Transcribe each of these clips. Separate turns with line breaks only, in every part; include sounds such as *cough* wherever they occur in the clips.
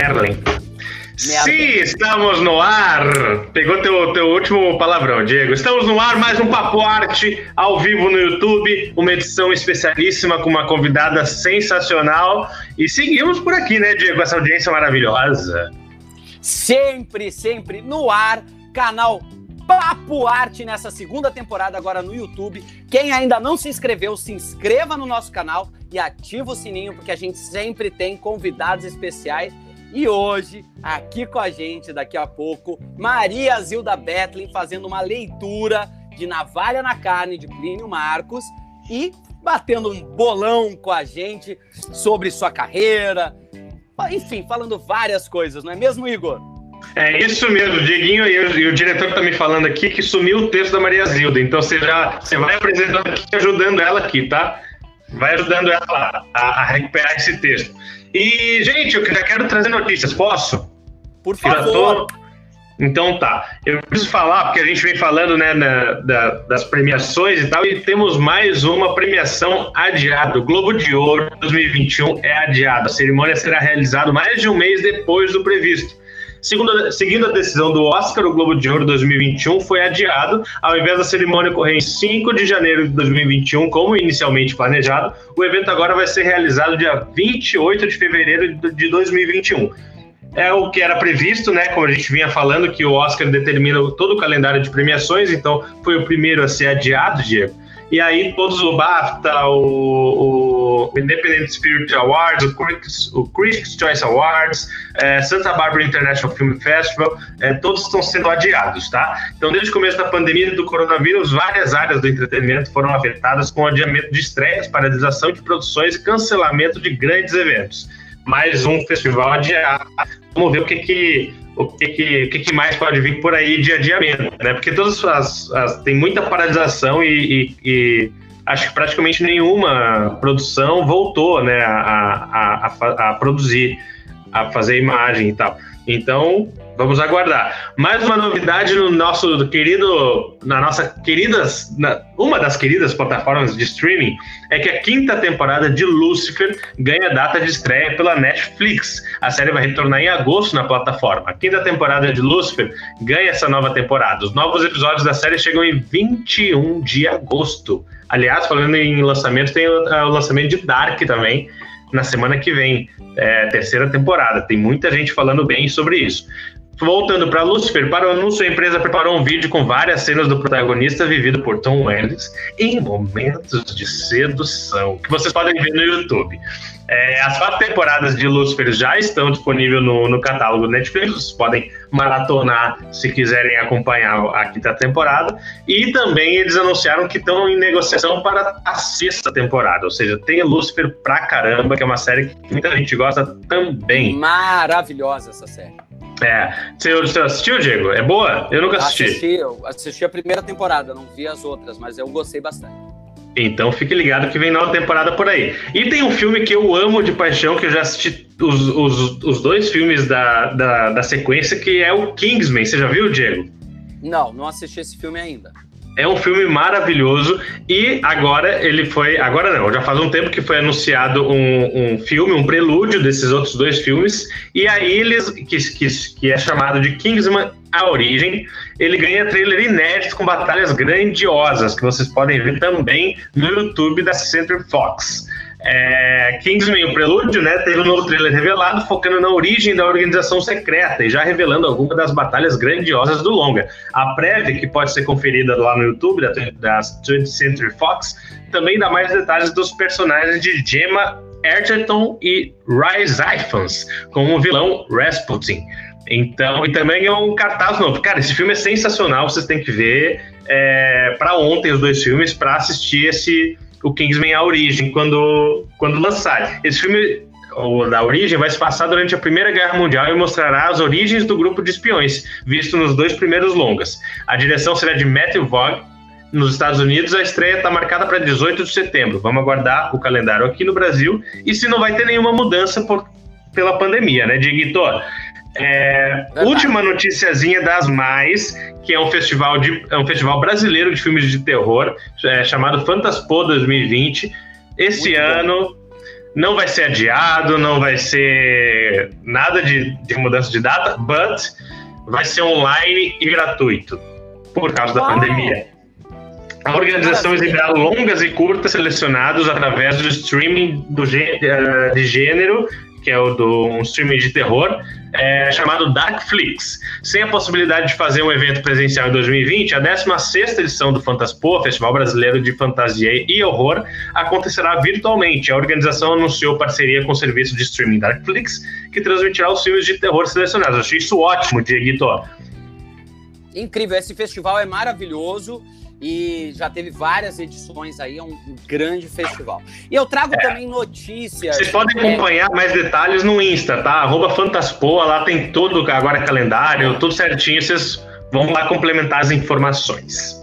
Merlin. Sim, estamos no ar. Pegou teu, teu último palavrão, Diego. Estamos no ar, mais um Papo Arte ao vivo no YouTube. Uma edição especialíssima com uma convidada sensacional. E seguimos por aqui, né, Diego? Essa audiência maravilhosa.
Sempre, sempre no ar. Canal Papo Arte nessa segunda temporada agora no YouTube. Quem ainda não se inscreveu, se inscreva no nosso canal e ativa o sininho, porque a gente sempre tem convidados especiais e hoje, aqui com a gente, daqui a pouco, Maria Zilda Bethlen fazendo uma leitura de Navalha na Carne de Plínio Marcos e batendo um bolão com a gente sobre sua carreira. Enfim, falando várias coisas, não é mesmo, Igor?
É isso mesmo, Dieguinho e, e o diretor está me falando aqui que sumiu o texto da Maria Zilda. Então você já você vai apresentando aqui, ajudando ela aqui, tá? Vai ajudando ela a, a recuperar esse texto. E, gente, eu já quero trazer notícias, posso?
Por favor.
Então tá. Eu preciso falar, porque a gente vem falando né, na, da, das premiações e tal, e temos mais uma premiação adiada. O Globo de Ouro 2021 é adiado. A cerimônia será realizada mais de um mês depois do previsto. Segundo, seguindo a decisão do Oscar, o Globo de Ouro 2021 foi adiado. Ao invés da cerimônia ocorrer em 5 de janeiro de 2021, como inicialmente planejado, o evento agora vai ser realizado dia 28 de fevereiro de 2021 é o que era previsto, né? Como a gente vinha falando, que o Oscar determina todo o calendário de premiações, então foi o primeiro a ser adiado, Diego. E aí todos o BAFTA, o, o Independent Spirit Awards, o Critics, o Critics Choice Awards, é, Santa Barbara International Film Festival, é, todos estão sendo adiados, tá? Então desde o começo da pandemia do coronavírus, várias áreas do entretenimento foram afetadas com adiamento de estreias, paralisação de produções e cancelamento de grandes eventos. Mais um festival adiado. Vamos ver o que que o que, que, o que, mais pode vir por aí de adiamento, né? Porque todas as, as tem muita paralisação e, e, e, acho que praticamente nenhuma produção voltou, né, a, a, a, a produzir, a fazer imagem e tal. Então, Vamos aguardar. Mais uma novidade no nosso querido, na nossa queridas, na, uma das queridas plataformas de streaming é que a quinta temporada de Lucifer ganha data de estreia pela Netflix. A série vai retornar em agosto na plataforma. A quinta temporada de Lucifer ganha essa nova temporada. Os novos episódios da série chegam em 21 de agosto. Aliás, falando em lançamento, tem o, o lançamento de Dark também na semana que vem, é, terceira temporada. Tem muita gente falando bem sobre isso. Voltando para Lucifer, para o anúncio, a empresa preparou um vídeo com várias cenas do protagonista vivido por Tom Wells em momentos de sedução, que vocês podem ver no YouTube. É, as quatro temporadas de Lucifer já estão disponíveis no, no catálogo Netflix, vocês podem maratonar se quiserem acompanhar a quinta temporada. E também eles anunciaram que estão em negociação para a sexta temporada, ou seja, tem Lucifer pra caramba, que é uma série que muita gente gosta também.
Maravilhosa essa série.
É. Você, você assistiu, Diego? É boa? Eu nunca assisti.
Assisti, eu assisti a primeira temporada, não vi as outras, mas eu gostei bastante.
Então fique ligado que vem nova temporada por aí. E tem um filme que eu amo de paixão, que eu já assisti os, os, os dois filmes da, da, da sequência, que é o Kingsman. Você já viu, Diego?
Não, não assisti esse filme ainda.
É um filme maravilhoso e agora ele foi. Agora não, já faz um tempo que foi anunciado um, um filme, um prelúdio desses outros dois filmes. E aí eles. Que, que, que é chamado de Kingsman A Origem. Ele ganha trailer inédito com batalhas grandiosas, que vocês podem ver também no YouTube da Center Fox. É, Kingsman, o prelúdio, né, teve um novo trailer revelado focando na origem da organização secreta e já revelando algumas das batalhas grandiosas do longa. A prévia, que pode ser conferida lá no YouTube da, da 20th Century Fox, também dá mais detalhes dos personagens de Gemma Arterton e Rise Iphans, como o vilão Rasputin. Então, e também é um cartaz novo. Cara, esse filme é sensacional, vocês têm que ver é, para ontem os dois filmes para assistir esse o Kingsman A Origem quando, quando lançar. Esse filme o da origem vai se passar durante a Primeira Guerra Mundial e mostrará as origens do grupo de espiões, visto nos dois primeiros longas. A direção será de Matthew Vaughn. Nos Estados Unidos, a estreia está marcada para 18 de setembro. Vamos aguardar o calendário aqui no Brasil. E se não vai ter nenhuma mudança por, pela pandemia, né, Dieguito? É, última noticiazinha das mais, que é um festival, de, é um festival brasileiro de filmes de terror, é, chamado Fantaspo 2020. Esse Muito ano, Não vai ser adiado, não vai ser nada de, de mudança de data, but vai ser online e gratuito por causa da Uau. pandemia. A organização exibirá longas e curtas selecionados através do streaming do, eh, de gênero, que é o do um streaming de terror, é, chamado Darkflix. Sem a possibilidade de fazer um evento presencial em 2020, a 16ª edição do Fantaspo, Festival Brasileiro de Fantasia e Horror, acontecerá virtualmente. A organização anunciou parceria com o serviço de streaming Darkflix, que transmitirá os filmes de terror selecionados. Eu achei isso ótimo, Dieguito.
Incrível, esse festival é maravilhoso e já teve várias edições aí, é um, grande festival. E eu trago é. também notícias.
Vocês podem é, acompanhar é... mais detalhes no Insta, tá? Arroba Fantaspoa, lá tem tudo, agora é calendário, tudo certinho, vocês vão lá complementar as informações.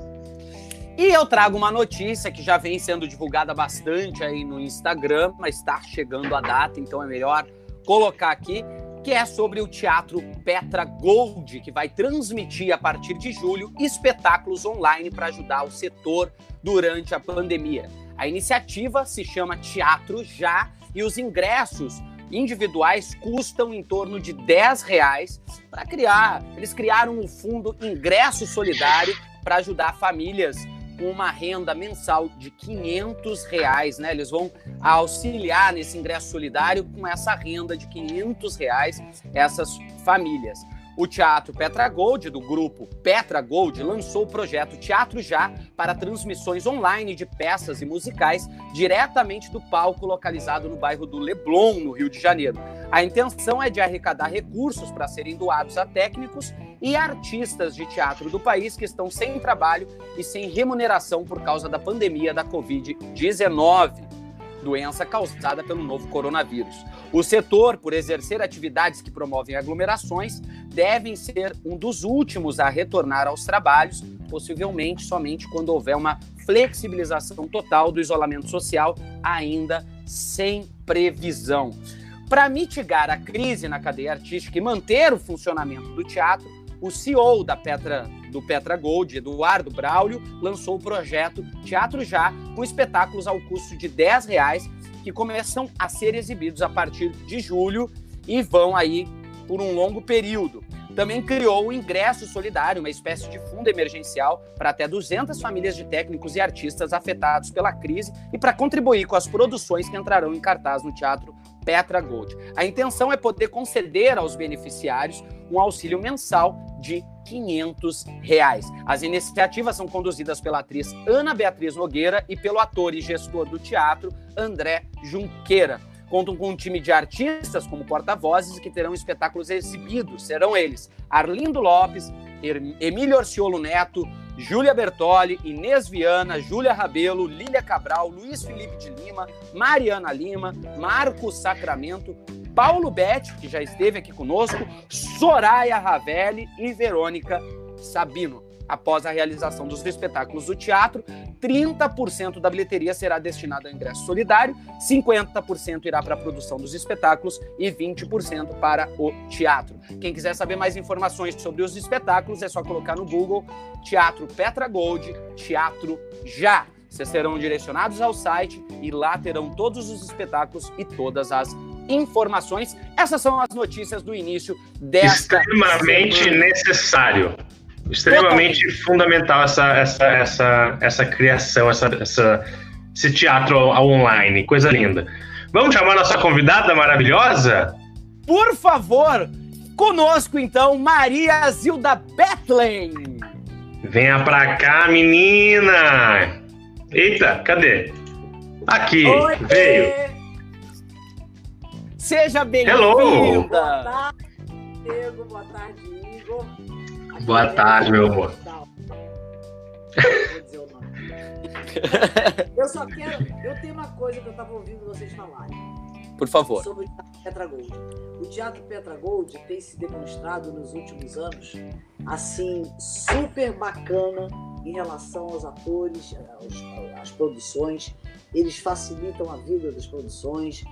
E eu trago uma notícia que já vem sendo divulgada bastante aí no Instagram, mas está chegando a data, então é melhor colocar aqui que é sobre o Teatro Petra Gold, que vai transmitir a partir de julho espetáculos online para ajudar o setor durante a pandemia. A iniciativa se chama Teatro Já e os ingressos individuais custam em torno de 10 reais para criar. Eles criaram o fundo Ingresso Solidário para ajudar famílias com uma renda mensal de 500 reais, né? Eles vão auxiliar nesse ingresso solidário com essa renda de 500 reais essas famílias. O Teatro Petra Gold, do grupo Petra Gold, lançou o projeto Teatro Já para transmissões online de peças e musicais diretamente do palco localizado no bairro do Leblon, no Rio de Janeiro. A intenção é de arrecadar recursos para serem doados a técnicos e artistas de teatro do país que estão sem trabalho e sem remuneração por causa da pandemia da Covid-19 doença causada pelo novo coronavírus. O setor, por exercer atividades que promovem aglomerações, devem ser um dos últimos a retornar aos trabalhos, possivelmente somente quando houver uma flexibilização total do isolamento social, ainda sem previsão. Para mitigar a crise na cadeia artística e manter o funcionamento do teatro, o CEO da Petra, do Petra Gold, Eduardo Braulio, lançou o projeto Teatro Já, com espetáculos ao custo de 10 reais, que começam a ser exibidos a partir de julho e vão aí por um longo período. Também criou o Ingresso Solidário, uma espécie de fundo emergencial para até 200 famílias de técnicos e artistas afetados pela crise e para contribuir com as produções que entrarão em cartaz no Teatro Petra Gold. A intenção é poder conceder aos beneficiários um auxílio mensal de 500 reais. As iniciativas são conduzidas pela atriz Ana Beatriz Nogueira e pelo ator e gestor do teatro André Junqueira. Contam com um time de artistas como porta-vozes que terão espetáculos exibidos. Serão eles Arlindo Lopes, Emílio Orciolo Neto, Júlia Bertoli, Inês Viana, Júlia Rabelo, Lília Cabral, Luiz Felipe de Lima, Mariana Lima, Marcos Sacramento, Paulo Betti, que já esteve aqui conosco, Soraya Ravelli e Verônica Sabino. Após a realização dos espetáculos do teatro, 30% da bilheteria será destinada ao ingresso solidário, 50% irá para a produção dos espetáculos e 20% para o teatro. Quem quiser saber mais informações sobre os espetáculos, é só colocar no Google Teatro Petra Gold, Teatro Já. Vocês serão direcionados ao site e lá terão todos os espetáculos e todas as informações. Essas são as notícias do início desta
extremamente semana. necessário extremamente Totalmente. fundamental essa, essa, essa, essa criação, essa, essa, esse teatro online. Coisa linda. Vamos chamar nossa convidada maravilhosa?
Por favor, conosco então, Maria Zilda Bethlen.
Venha pra cá, menina! Eita, cadê? Aqui, Oi, veio.
Seja bem-vinda.
Boa tarde, Diego. Boa tarde, Igor.
Boa tarde, meu amor.
Eu só quero. Eu tenho uma coisa que eu estava ouvindo vocês falarem.
Por favor.
Sobre o Teatro Petra Gold. O Teatro Petra Gold tem se demonstrado nos últimos anos assim super bacana em relação aos atores, aos, às produções. Eles facilitam a vida das produções.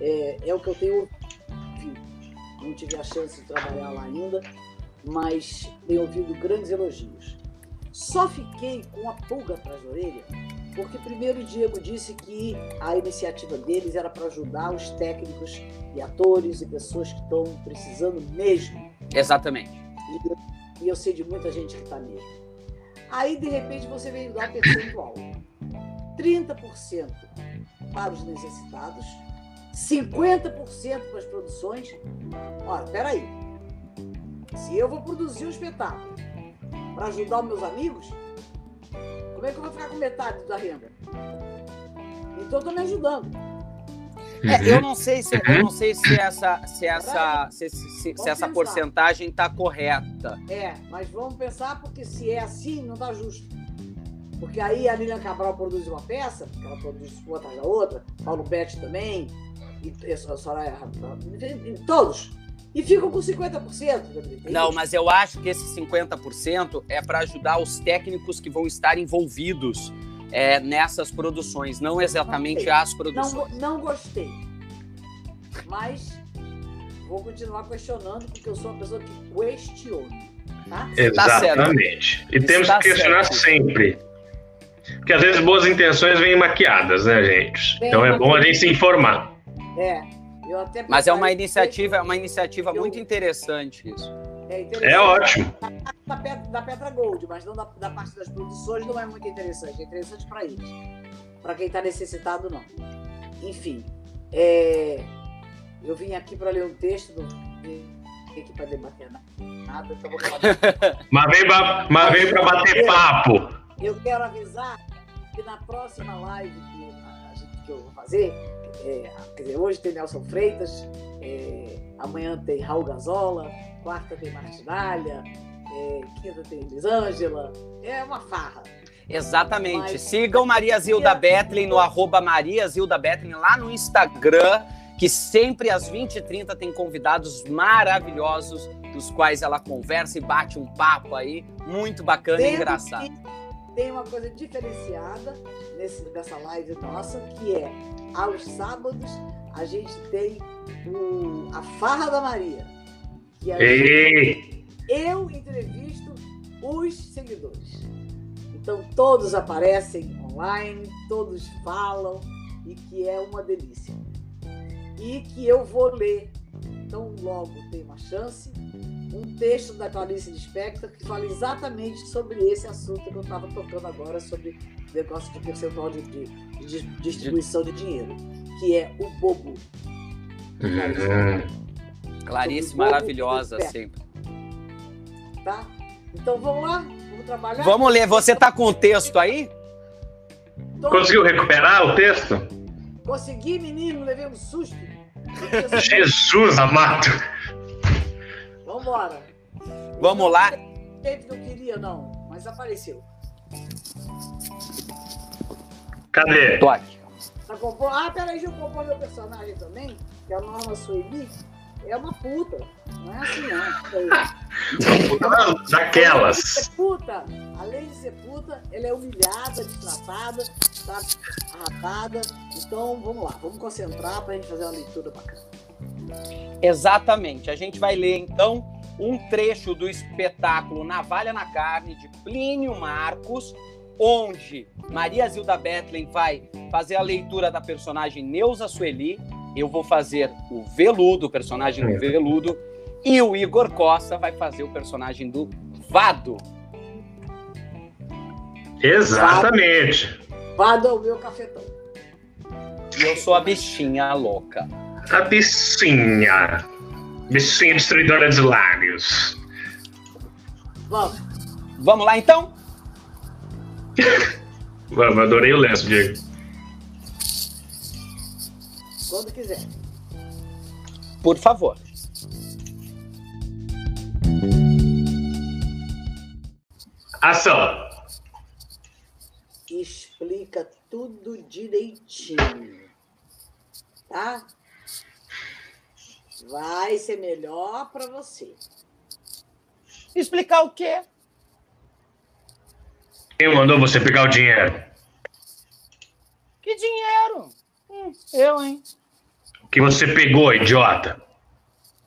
É, é o que eu tenho ouvido. Não tive a chance de trabalhar lá ainda, mas tenho ouvido grandes elogios. Só fiquei com a pulga atrás da orelha Porque primeiro o Diego disse que a iniciativa deles era para ajudar os técnicos e atores e pessoas que estão precisando mesmo.
Exatamente.
E eu, e eu sei de muita gente que está mesmo. Aí, de repente, você veio dar percentual. 30% para os necessitados, 50% para as produções. Ora, peraí. Se eu vou produzir um espetáculo para ajudar os meus amigos, como é que eu vou ficar com metade da renda? Então eu tô me ajudando.
É,
Uhum.
eu não sei se eu não sei se essa se essa se, se- se
Vamos
essa
pensar.
porcentagem está correta.
É, mas vamos pensar porque se é assim, não tá justo. Porque aí a Lilian Cabral produz uma peça, porque ela produz uma atrás da outra, Paulo Betti também, e, a Soraya, todos. E ficam com 50%. Gabriel.
Não, mas eu acho que esse 50% é para ajudar os técnicos que vão estar envolvidos é, nessas produções, não exatamente as
não,
produções.
go- não gostei. Mas vou continuar questionando, porque eu sou uma pessoa que questiona. Tá?
Tá certo.
Exatamente. E temos
Está
que questionar
certo.
sempre. Porque às vezes boas intenções vêm maquiadas, né, gente?
Vem
então é bom a gente se informar.
É. Eu até
Mas é uma iniciativa, é uma iniciativa
Eu-
muito interessante isso.
É, interessante.
É ótimo.
da, da Petra Gold, mas não da, da parte das produções não é muito interessante. É interessante para eles. Para quem está necessitado, não. Enfim, é, eu vim aqui para ler um texto, não vim aqui para debater nada, então vou falar. *laughs*
Mas vem, ba- mas vem pra bater papo.
Eu quero avisar que na próxima live que, a gente- que eu vou fazer, é, quer dizer, hoje tem Nelson Freitas, é, amanhã tem Raul Gazola, quarta tem Martinalha, é, quinta tem Elisângela. É uma farra.
Exatamente.
Mas-
Sigam Maria Zilda Betlin no arroba Maria Zilda Betlin lá no Instagram, que sempre às 20h30 tem convidados maravilhosos, dos quais ela conversa e bate um papo aí, muito bacana e engraçado.
que Tem uma coisa diferenciada nesse, nessa live nossa, que é aos sábados a gente tem o, a Farra da Maria. Que a gente-
Ei,
eu entrevisto os seguidores. Então todos aparecem online, todos falam e que é uma delícia. E que eu vou ler, então logo tem uma chance, um texto da Clarice Lispector que fala exatamente sobre esse assunto que eu estava tocando agora, sobre o negócio de percentual de, de- de distribuição de dinheiro, que é o bobo.
Hum,
Clarice,
Sobre o
maravilhosa sempre.
Tá? Então vamos lá, vamos trabalhar.
Vamos ler. Você tá com o texto aí?
Conseguiu recuperar o texto?
Consegui, menino, levei um susto. *laughs*
Jesus amado.
Vambora.
Vamos lá.
Não teve que eu queria, não, mas apareceu.
Cadê?
Tô aqui.
Tá compor... Ah, peraí, deixa eu compor meu personagem também, que é a Norma Sueli. É uma puta. Não é assim, não.
Daquelas.
Além de ser puta, além de ser puta, ela é humilhada, destratada, tá arrapada. Então, vamos lá, vamos concentrar pra gente fazer uma leitura bacana.
Exatamente. A gente vai ler então um trecho do espetáculo Navalha na Carne de Plínio Marcos, onde Maria Zilda Bethlen vai fazer a leitura da personagem Neuza Sueli. Eu vou fazer o Veludo, o personagem do Veludo, e o Igor Costa vai fazer o personagem do Vado.
Exatamente.
Vada o meu cafetão.
E eu sou a bichinha louca.
A bichinha. Bichinha destruidora de lábios.
Vamos.
Vamos lá então? *laughs*
Vamos, adorei o lenço, Diego.
Quando quiser.
Por favor.
Ação.
Explica tudo direitinho. Tá? Vai ser melhor pra você.
Explicar o quê?
Quem mandou você pegar o dinheiro?
Que dinheiro? Hum, eu, hein?
Que você pegou, idiota?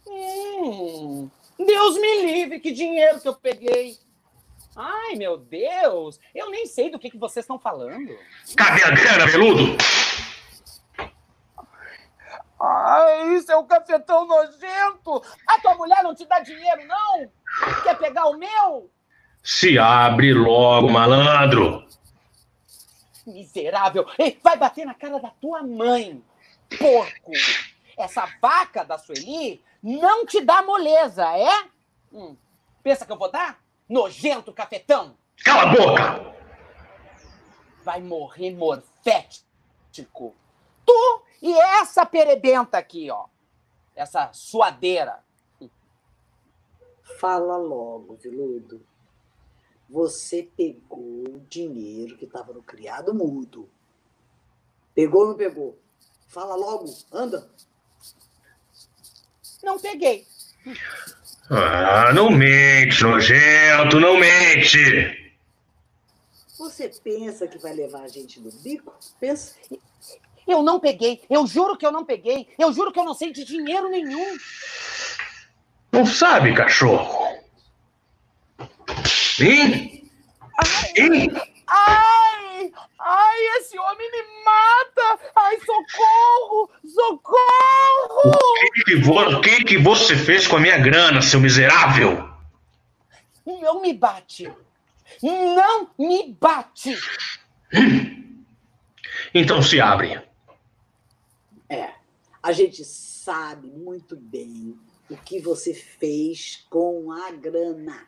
Hum, Deus me livre, que dinheiro que eu peguei. Ai, meu Deus! Eu nem sei do que, que vocês estão falando.
Cadê a grana, veludo?
Ai, seu cafetão nojento! A tua mulher não te dá dinheiro, não? Quer pegar o meu?
Se abre logo, malandro.
Miserável! Ei, vai bater na cara da tua mãe, porco! Essa vaca da Sueli não te dá moleza, é? Hum, pensa que eu vou dar? Nojento cafetão!
Cala a boca!
Vai morrer morfético. Tu e essa perebenta aqui, ó. Essa suadeira.
Fala logo, Viludo. Você pegou o dinheiro que estava no criado mudo. Pegou ou não pegou? Fala logo, anda.
Não peguei.
Ah, não mente, nojento, não mente!
Você pensa que vai levar a gente no bico? Pensa.
Eu não peguei. Eu juro que eu não peguei. Eu juro que eu não sei de dinheiro nenhum.
Não sabe, cachorro? Hein? Hein?
Ai! Ai, esse homem me mata! Ai, socorro! Socorro!
O que, que, vo- o que que você fez com a minha grana, seu miserável?
Não me bate! Não me bate!
Então se abre.
É. A gente sabe muito bem o que você fez com a grana.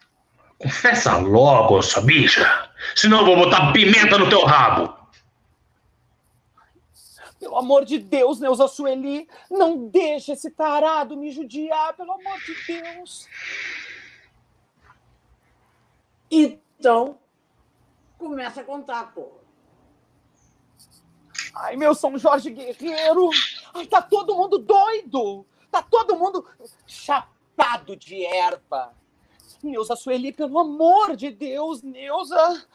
Confessa logo, sua bicha. Senão eu vou botar pimenta no teu rabo.
Pelo amor de Deus, Neuza Sueli, não deixe esse tarado me judiar, pelo amor de Deus.
Então, começa a contar, pô.
Ai, meu São Jorge Guerreiro! Ai, tá todo mundo doido! Tá todo mundo chapado de erva! Neuza Sueli, pelo amor de Deus, Neuza!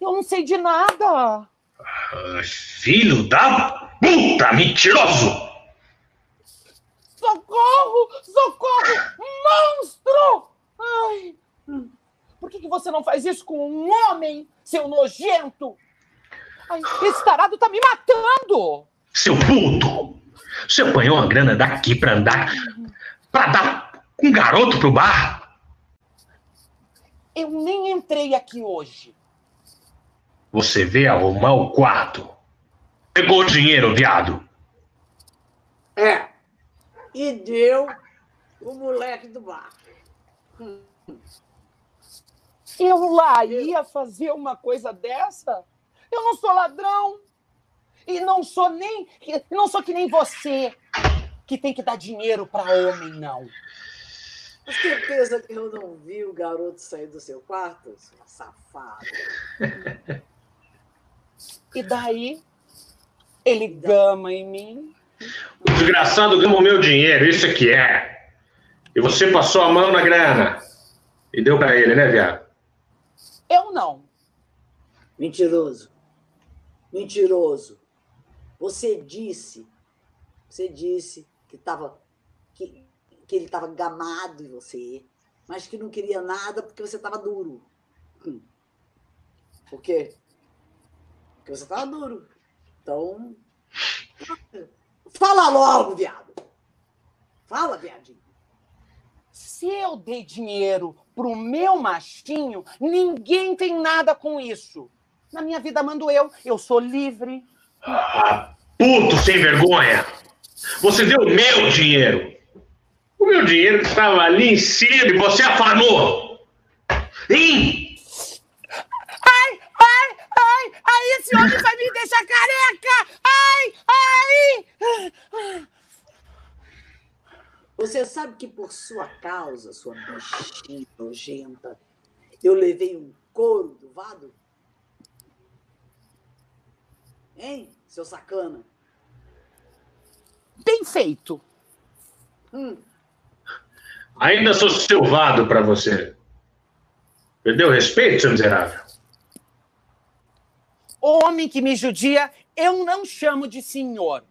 Eu não sei de nada!
Ah, Filho da puta, mentiroso!
Socorro! Socorro! Monstro! Ai! Por que, que você não faz isso com um homem, seu nojento? Ai, esse tarado tá me matando!
Seu puto! Você apanhou uma grana daqui pra andar. pra dar um garoto pro bar?
Eu nem entrei aqui hoje.
Você veio arrumar o quarto. Pegou o dinheiro, viado.
É. E deu o moleque do bar.
Eu lá ia fazer uma coisa dessa? Eu não sou ladrão. E não sou nem. Não sou que nem você, que tem que dar dinheiro para homem, não.
Com certeza que eu não vi o garoto sair do seu quarto, sua safada.
E daí, ele gama em mim.
O desgraçado ganhou meu dinheiro, isso é que é. E você passou a mão na grana. E deu pra ele, né, viado?
Eu não.
Mentiroso. Mentiroso. Você disse, você disse que, que, que ele estava gamado em você, mas que não queria nada porque você estava duro. Hum. Por quê? Porque você estava duro. Então. Fala logo, viado! Fala, viadinho.
Se eu dei dinheiro pro meu machinho, ninguém tem nada com isso. Na minha vida mando eu, eu sou livre.
Ah, puto sem vergonha! Você deu meu dinheiro! O meu dinheiro que estava ali em cima e você afanou! Hein?
Ai, ai, ai, ai, esse homem vai me deixar careca! Ai, ai!
Você sabe que por sua causa, sua bichinha nojenta, eu levei um couro do vado? Hein, seu sacana?
Bem feito.
Hum,
Ainda sou silvado pra você. Perdeu o respeito, seu miserável?
Homem que me judia, eu não chamo de senhor.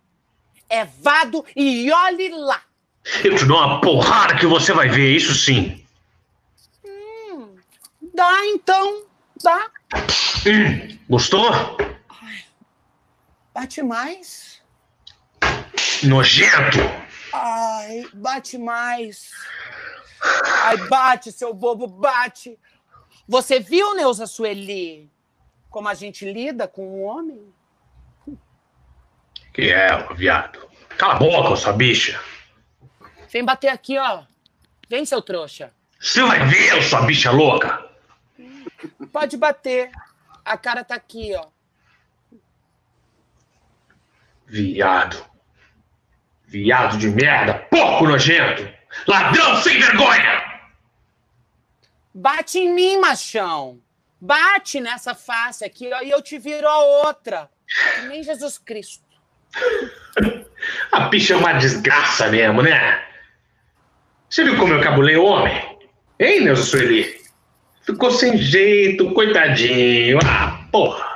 É vado e olhe lá.
Eu te dou uma porrada que você vai ver, isso sim.
Dá então, dá.
Hum, gostou?
Bate mais.
Nojento!
Ai, bate mais. Ai, bate, seu bobo, bate. Você viu, Neuza Sueli, como a gente lida com um homem?
Que é, viado? Cala a boca, sua bicha.
Vem bater aqui, ó. Vem, seu trouxa.
Você vai ver, sua bicha louca.
Pode bater. A cara tá aqui, ó.
Viado. Viado de merda, porco nojento. Ladrão sem vergonha.
Bate em mim, machão. Bate nessa face aqui, ó, e eu te viro a outra. Que nem Jesus Cristo. *laughs*
A bicha é uma desgraça mesmo, né? Você viu como eu cabulei o homem? Hein, Neuza Sueli? Ficou sem jeito, coitadinho. Ah, porra.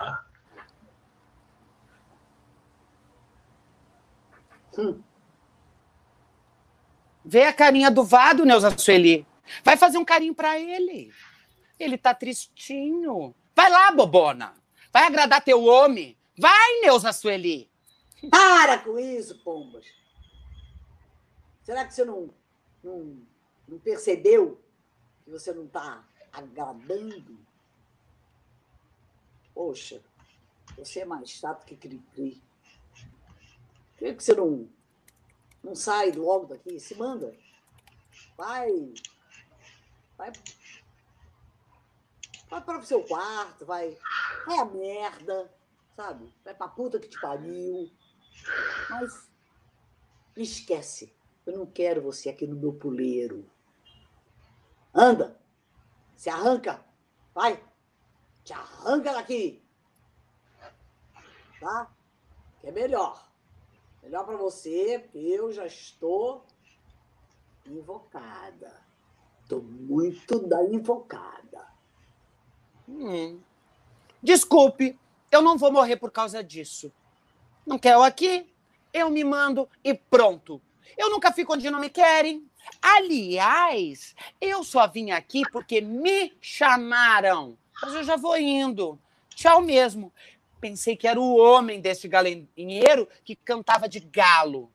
Vê a carinha do Vado, Neuza Sueli. Vai fazer um carinho pra ele. Ele tá tristinho. Vai lá, bobona. Vai agradar teu homem. Vai, Neuza Sueli.
Para com isso, pombas. Será que você não, não, não percebeu que você não está agradando? Poxa, você é mais chato que cri-cri. Por que você não, não sai logo daqui? Se manda. Vai. Vai. Vai para o seu quarto, vai. Vai a merda, sabe? Vai pra puta que te pariu. Mas me esquece. Eu não quero você aqui no meu puleiro. Anda. Se arranca. Vai. Te arranca daqui. Tá? Que é melhor. Melhor para você, porque eu já estou invocada. Estou muito da invocada.
Hum. Desculpe, eu não vou morrer por causa disso. Não quer eu aqui? Eu me mando e pronto. Eu nunca fico onde não me querem. Aliás, eu só vim aqui porque me chamaram. Mas eu já vou indo. Tchau mesmo. Pensei que era o homem desse galinheiro que cantava de galo.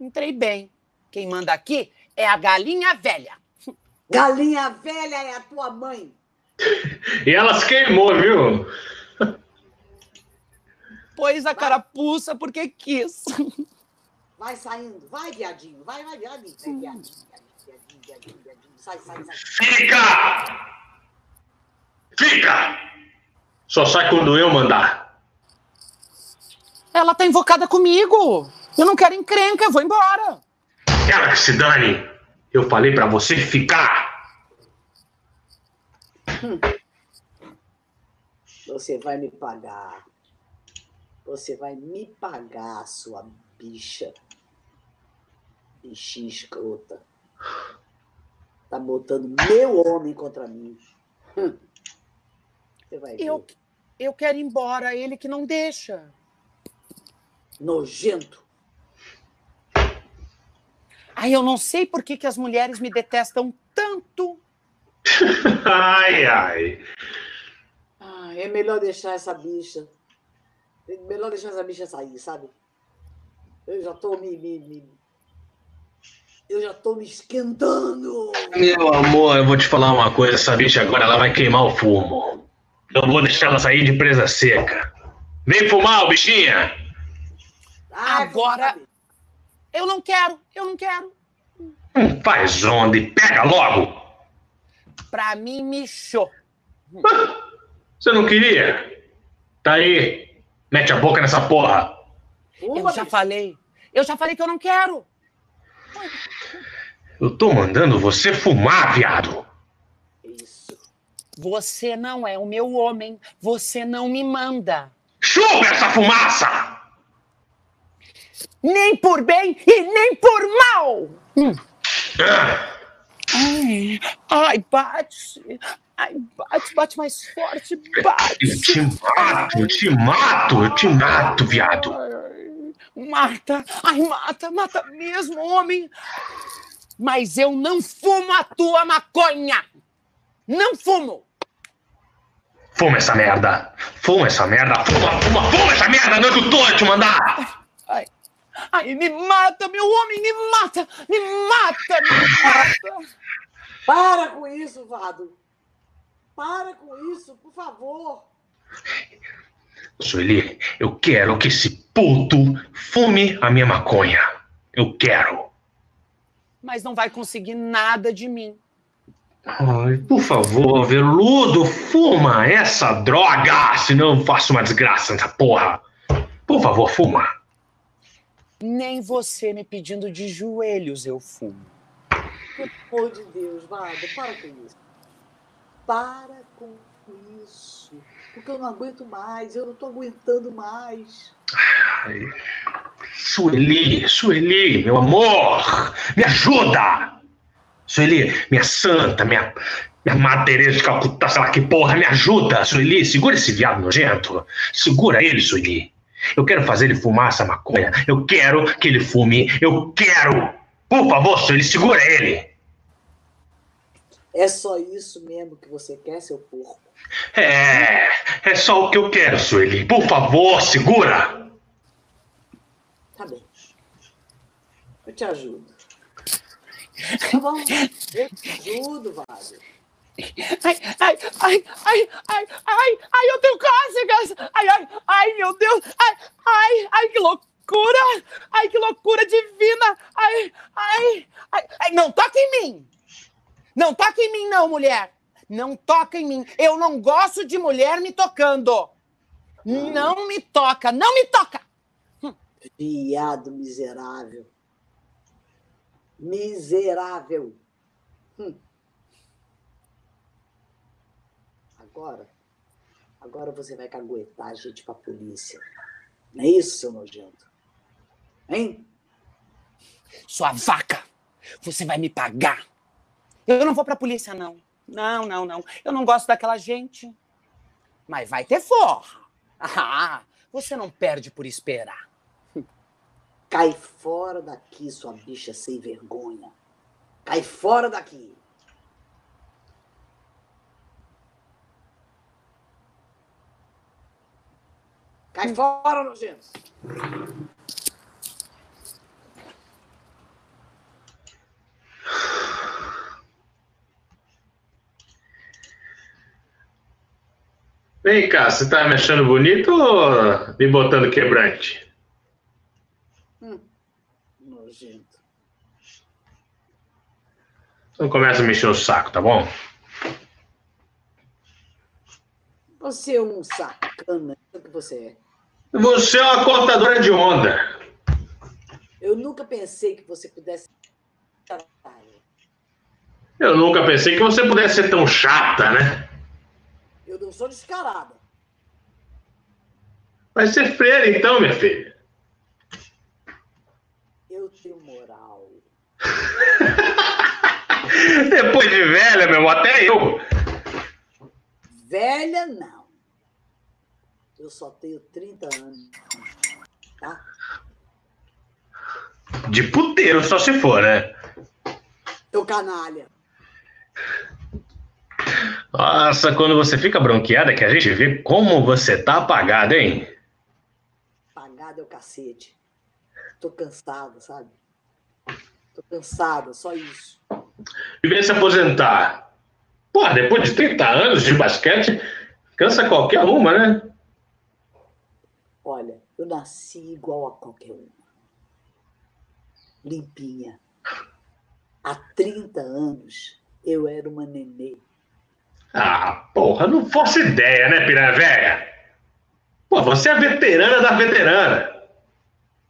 Entrei bem. Quem manda aqui é a galinha velha. *laughs*
Galinha velha é a tua mãe.
E ela se queimou, viu?
Pôs a carapuça porque quis.
Vai saindo. Vai, viadinho. Vai, vai, viadinho. Vai, viadinho, viadinho, viadinho, viadinho, viadinho. Sai, sai, sai.
Fica! Fica! Só sai quando eu mandar.
Ela tá invocada comigo. Eu não quero encrenca, eu vou embora.
Ela que se dane. Eu falei pra você ficar.
Você vai me pagar. Você vai me pagar, sua bicha. Bichinha escrota. Tá botando meu homem contra mim. Hum. Você vai ver.
Eu, eu quero ir embora, ele que não deixa.
Nojento.
Ai, eu não sei por que, que as mulheres me detestam tanto. *laughs*
Ai, ai.
Ah, é melhor deixar essa bicha. É melhor deixar essa bicha sair, sabe? Eu já tô me. me- me- Eu já tô me esquentando.
Meu amor, eu vou te falar uma coisa. Essa bicha agora ela vai queimar o fumo. Eu vou deixar ela sair de presa seca. Vem fumar, bichinha!
Ai,
Agora-? Eu não quero, eu não quero.
Hum, Faz onda e pega logo!
Pra mim, michou.
Você não queria? Tá aí. Mete a boca nessa porra.
Eu já falei. Eu já falei que eu não quero.
Eu tô mandando você fumar, viado.
Isso.
Você não é o meu homem. Você não me manda.
Chupa essa fumaça!
Nem por bem e nem por mal. Hum. Ai, ai, bate. Ai, bate, bate mais forte,
Eu
bate.
te mato, eu te mato, eu te mato, viado.
Ai, Mata, ai, mata, mata mesmo, homem. Mas eu não fumo a tua maconha. Não fumo.
Fuma essa merda. Fuma essa merda. Fuma, fuma, fuma essa merda. Não é que eu tô a te mandar.
Ai, ai, me mata, meu homem, me mata, me mata, me mata.
Para com isso, Vado. Para com isso, por favor.
Sueli, eu quero que esse puto fume a minha maconha. Eu quero.
Mas não vai conseguir nada de mim.
Ai, por favor, veludo, fuma essa droga, senão eu faço uma desgraça nessa porra. Por favor, fuma.
Nem você me pedindo de joelhos eu fumo.
Pelo amor de Deus, Vado, para com isso. Para com isso. Porque eu não aguento mais, eu não tô aguentando mais.
Ai. Sueli, Sueli, meu amor, me ajuda! Sueli, minha santa, minha, minha Madre Teresa de Calcutá, sei lá que porra, me ajuda, Sueli, segura esse viado nojento. Segura ele, Sueli. Eu quero fazer ele fumar essa maconha. Eu quero que ele fume. Eu quero. Por favor, Sueli, segura ele.
É só isso mesmo que você quer, seu porco?
É, é só o que eu quero, Sueli. Por favor, segura.
Tá bem. Eu te ajudo. Tá bom, eu te ajudo, Vado.
Ai, ai, ai, ai, ai, ai, ai, eu tenho cócegas. Ai, ai, ai, meu Deus. Ai, ai, ai, que loucura. Ai, que loucura divina. Ai, ai, ai, ai, não toca em mim. Não toca em mim, não, mulher. Não toca em mim. Eu não gosto de mulher me tocando. Não me toca, não me toca.
Viado miserável. Miserável. Hum. Agora, agora você vai caguetar a gente pra polícia. Não é isso, seu nojento? Hein?
Sua vaca, você vai me pagar. Eu não vou pra polícia, não. Não, não, não. Eu não gosto daquela gente. Mas vai ter forra. Ah, você não perde por esperar.
Cai fora daqui, sua bicha sem vergonha. Cai fora daqui. Cai fora, nojento.
Vem cá, você tá me achando bonito ou me botando quebrante?
Nojento.
Não começa a mexer o saco, tá bom?
Você é um sacana, é o que você é.
Você é uma cortadora de onda.
Eu nunca pensei que você pudesse.
Eu nunca pensei que você pudesse ser tão chata, né?
Eu não sou descarada.
Vai ser freira então, minha filha.
Eu tenho moral. *laughs*
Depois de velha, meu irmão, até eu.
Velha, não. Eu só tenho 30 anos. Tá?
De puteiro, só se for, né?
Teu canalha.
Nossa, quando você fica bronqueada, que a gente vê como você tá apagada, hein?
Pagada é o cacete. Tô cansada, sabe? Tô cansada, só isso.
Vem se aposentar. Pô, depois de 30 anos de basquete, cansa qualquer uma, né?
Olha, eu nasci igual a qualquer uma. Limpinha. Há 30 anos eu era uma nenê.
Ah, porra, não faço ideia, né, piranha velha? Pô, você é a veterana da veterana.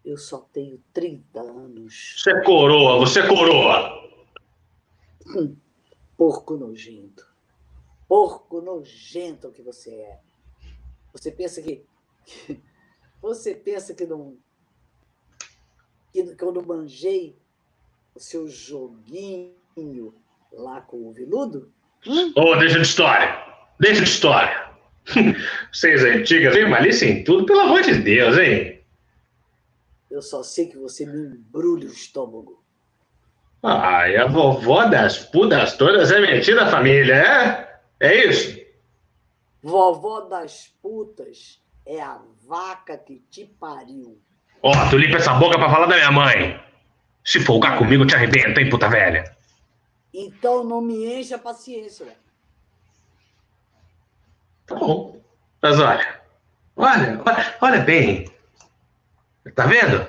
Eu só tenho 30 anos.
Você é coroa, você é coroa.
Hum, porco nojento. Porco nojento que você é. Você pensa que. Você pensa que não. Que, que eu não manjei o seu joguinho lá com o viludo? Hum?
Ô, deixa de história. Deixa de história. *laughs* Vocês antigas, hein? Malícia em tudo, pelo amor de Deus, hein?
Eu só sei que você me embrulha o estômago.
Ai, a vovó das pudas todas é metida da família, é? É isso?
Vovó das putas é a vaca que te pariu.
Ó, tu limpa essa boca pra falar da minha mãe. Se folgar comigo, eu te arrebento, hein, puta velha.
Então não me enche a paciência, ué.
Tá bom. Mas olha, olha, olha, olha bem. Tá vendo?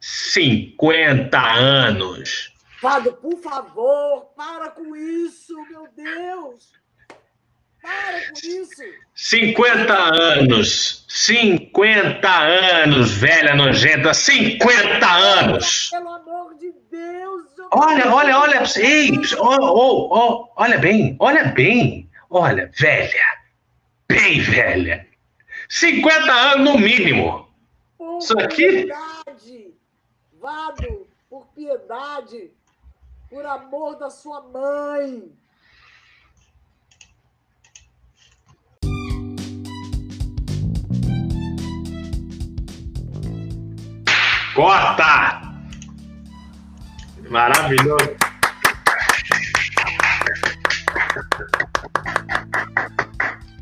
50 anos.
Fado, por favor, para com isso, meu Deus! Para com isso!
50 anos. 50 anos, velha nojenta. 50 anos.
Pelo amor de Deus! eu-
Olha, olha, olha. Ei, ó, ó, ó, olha bem, olha bem. Olha, velha. Bem velha. 50 anos no mínimo.
Por
Isso aqui?
piedade! Vado, por piedade! Por amor da sua mãe!
Corta! Maravilhoso.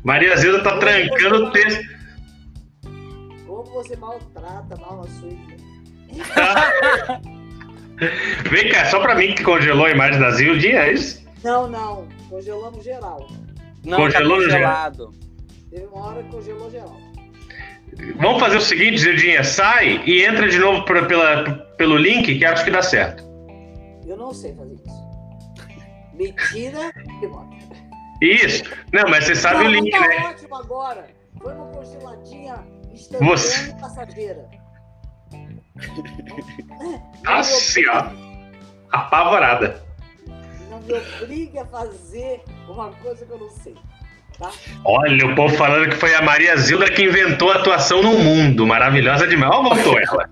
Maria Zilda tá trancando o texto.
Como você maltrata mal a sua irmã.
Vem cá, só pra mim que congelou a imagem da Zildinha, é isso?
Não, não. Congelamos geral.
Não,
Congelou
tá
no
congelado.
Teve uma hora que congelou geral.
Vamos fazer o seguinte, Zildinha, sai e entra de novo pra- pela, pelo link que acho que dá certo.
Eu não sei fazer isso. Mentira e bota.
Isso. Não, mas você sabe
Não,
o link,
tá
né?
ótimo agora. Foi uma congeladinha instantânea
Você-
passageira.
Assim, ó. Apavorada.
Não me obrigue a fazer uma coisa que eu não sei. Tá?
Olha, o povo falando que foi a Maria Zilda que inventou a atuação no mundo. Maravilhosa demais. Ó, voltou ela.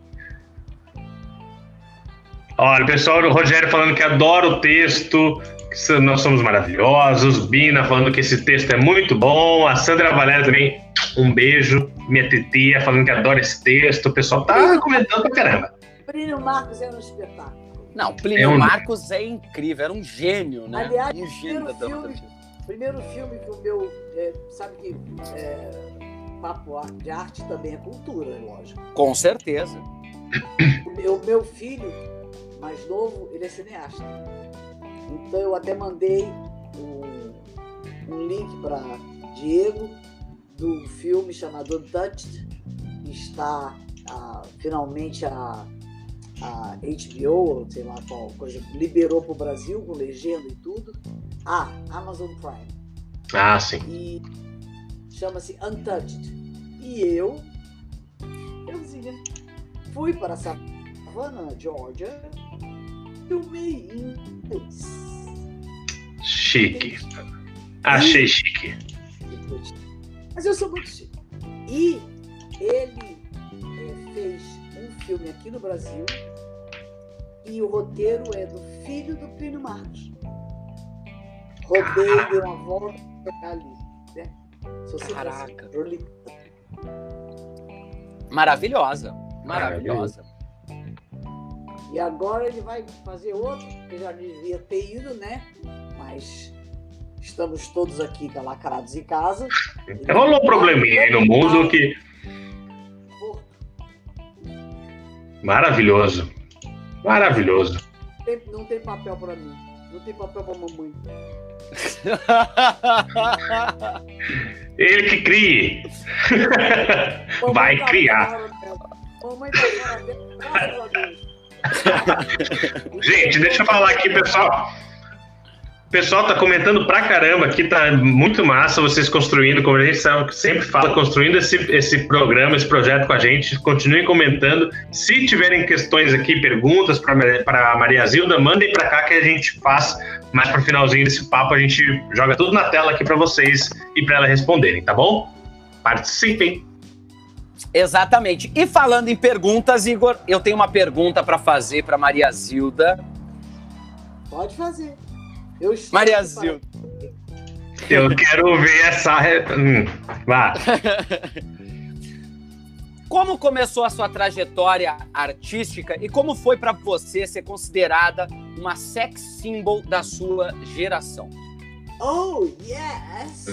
Olha, o pessoal do Rogério falando que adora o texto, que nós somos maravilhosos. Bina falando que esse texto é muito bom. A Sandra Valéria também, um beijo. Minha titia falando que adora esse texto. O pessoal tá comentando pra caramba.
Plínio Marcos era um espetáculo.
Não, Plínio
É um-
Marcos é incrível, era um gênio, né?
Aliás,
um gênio da dramaturgia.
Primeiro filme que o meu. é, sabe que é, papo de arte também é cultura, é lógico.
Com certeza.
O meu, meu filho, mais novo, ele é cineasta. Então eu até mandei um, um link para Diego do filme chamado Untouched, que está ah, finalmente a, a HBO, ou sei lá qual coisa, liberou para o Brasil com legenda e tudo. Ah, Amazon Prime
Ah, sim.
e chama-se Untouched. E eu, euzinha, fui para Savannah, Georgia, filmei em inglês.
Chique. Achei chique.
Mas eu sou muito chique. E ele eh, fez um filme aqui no Brasil e o roteiro é do filho do Plínio Marcos. Rodei, dei uma volta pra chegar ali. Né? Se você
Caraca.
fosse
Maravilhosa. Maravilhosa.
E agora ele vai fazer outro, que já devia ter ido, né? Mas estamos todos aqui calacrados em casa.
Rolou um probleminha aí no mundo que. Maravilhoso. Maravilhoso.
tem- não tem papel para mim. Não tem papel para mamãe. *laughs*
Ele que crie.
Mamãe
Vai
tá
criar.
Mamãe tá fora dela, graças a Deus. *laughs*
Gente, deixa eu falar aqui, pessoal. O pessoal tá comentando pra caramba aqui, tá muito massa vocês construindo, como a gente sabe- sempre fala, construindo esse, esse programa, esse projeto com a gente. Continuem comentando. Se tiverem questões aqui, perguntas para Maria Zilda, mandem pra cá que a gente faz mais pro finalzinho desse papo. A gente joga tudo na tela aqui pra vocês e pra ela responderem, tá bom? Participem.
Exatamente. E falando em perguntas, Igor, eu tenho uma pergunta para fazer para Maria Zilda.
Pode fazer. Eu
Maria Zilda.
Eu quero ver essa. Hum, vá. *laughs*
Como começou a sua trajetória artística e como foi para você ser considerada uma sex symbol da sua geração?
Oh, yes!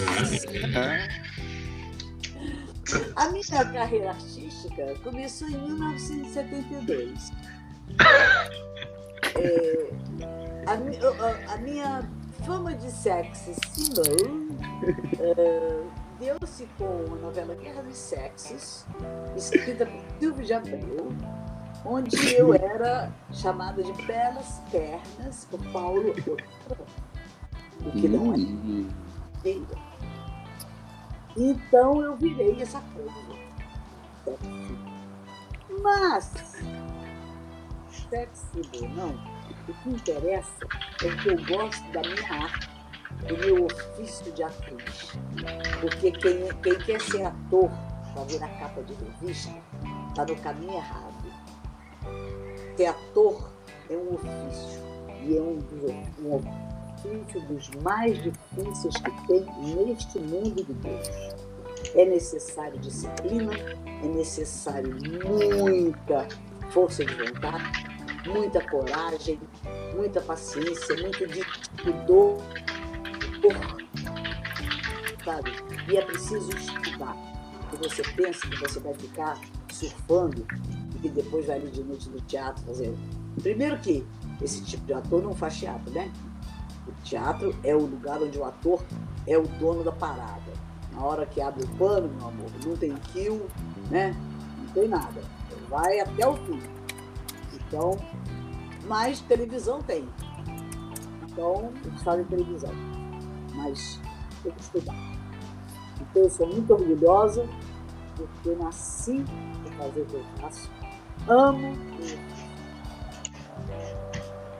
A minha carreira artística começou em 1972. *laughs* É, a, a, a, minha fama de sexy symbol uh, deu-se com a novela Guerra dos Sexos, escrita por Silvio de Abreu, onde eu era chamada de Belas Pernas por Paulo o que não é. Então eu virei essa coisa. Mas, sexy não, o que interessa é que eu gosto da minha arte, do meu ofício de atriz. Porque quem, quem quer ser ator para a capa de revista está no caminho errado. Ser ator é um ofício e é um, um ofício dos mais difíceis que tem neste mundo de Deus. É necessário disciplina, é necessário muita força de vontade, muita coragem, muita paciência, muito de dor, sabe? E é preciso estudar. Se você pensa que você vai ficar surfando e que depois vai ali de noite no teatro fazer. Primeiro que esse tipo de ator não faz teatro, né? O teatro é o lugar onde o ator é o dono da parada. Na hora que abre o pano, meu amor, não tem kill, né? Não tem nada. Vai até o fim. Então, mas televisão tem. Então, eles fazem televisão. Mas tem que estudar. Então, eu sou muito orgulhosa porque nasci para fazer o que eu faço. Amo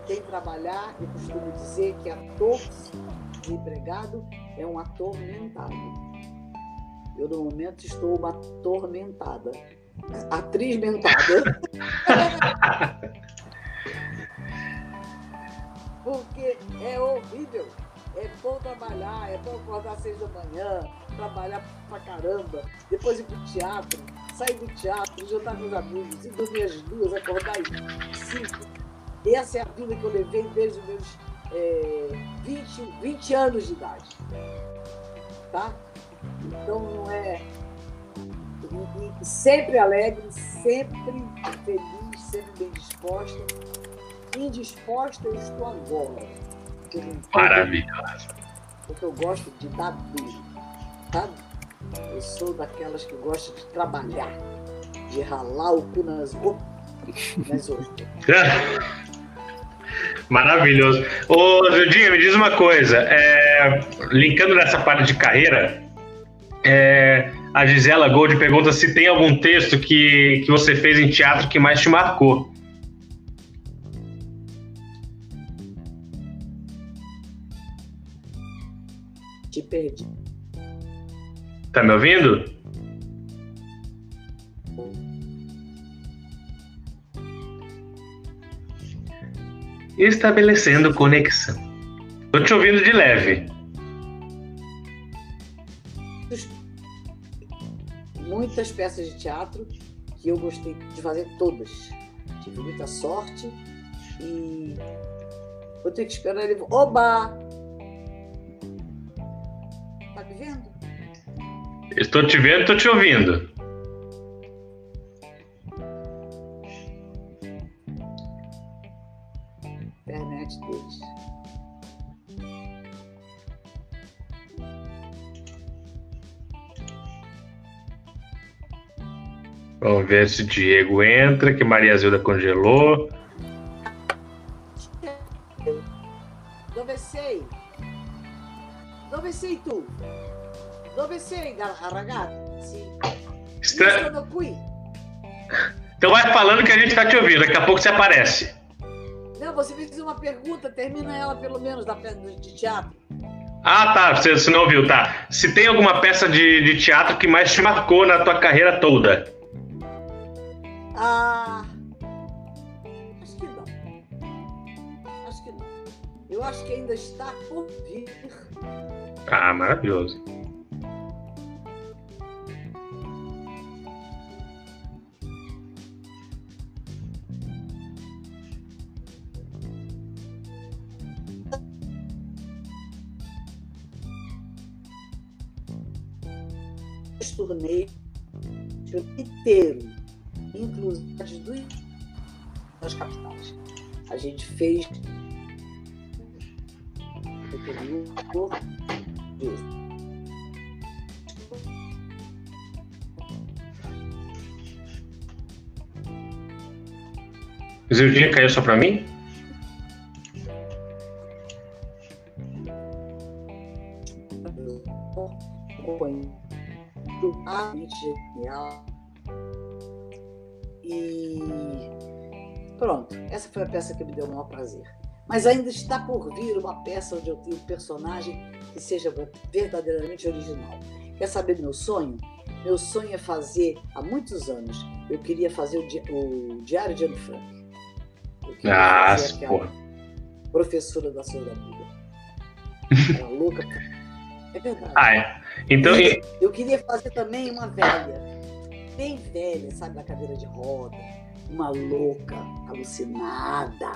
quem trabalhar, eu costumo dizer que ator de empregado é um atormentado. Eu, no momento, estou uma atormentada. Atriz mentada. *laughs* Porque é horrível. É bom trabalhar, é bom acordar às seis da manhã, trabalhar pra caramba, depois ir pro teatro, sair do teatro, jantar com os amigos, ir dormir às duas, acordar às cinco, essa é a vida que eu levei desde os meus é, 20, 20 anos de idade. Tá? Então não é. E, sempre alegre, sempre feliz, sempre bem disposta. Indisposta eu estou agora.
Maravilhosa.
Porque eu gosto de dar duro. Sabe? Eu sou daquelas que gostam de trabalhar, de ralar o cu nas, nas ostras. *laughs*
Maravilhoso. Ô, Judinha, me diz uma coisa. É, linkando nessa parte de carreira, é, a Gisela Gold pergunta se tem algum texto que, que você fez em teatro que mais te marcou.
Te perdi.
Tá me ouvindo? estabelecendo conexão. Tô te ouvindo de leve.
Muitas peças de teatro que eu gostei de fazer todas. Tive muita sorte e vou ter que esperar ele. Oba! Tá me vendo?
Estou te vendo, estou te ouvindo. Vamos ver se Diego entra, que Maria Zilda congelou.
Dove sei? Dove sei tu? Dove sei, ragazzi?
Está... Então vai falando que a gente está te ouvindo, daqui a pouco você aparece.
Não, você fez uma pergunta, termina ela pelo menos da peça de teatro.
Ah, tá, você, você não ouviu, tá. Se tem alguma peça de, de teatro que mais te marcou na tua carreira toda?
Ah, acho que não. Acho que não. Eu acho que ainda está por vir.
Ah, maravilhoso.
turnê inteiro inclusive dos das capitais. A gente fez o período
O Zildinho caiu só pra mim?
genial. E pronto, essa foi a peça que me deu o maior prazer. Mas ainda está por vir uma peça onde eu tenho um personagem que seja verdadeiramente original. Quer saber meu sonho? Meu sonho é fazer, há muitos anos, eu queria fazer o, Di o Diário de Anne Frank.
Ah, porra.
Professora da sua vida. *laughs* Era louca. É verdade.
Ah, é. Então.
Eu, eu queria fazer também uma velha. Bem velha, sabe, da cadeira de roda. Uma louca, alucinada.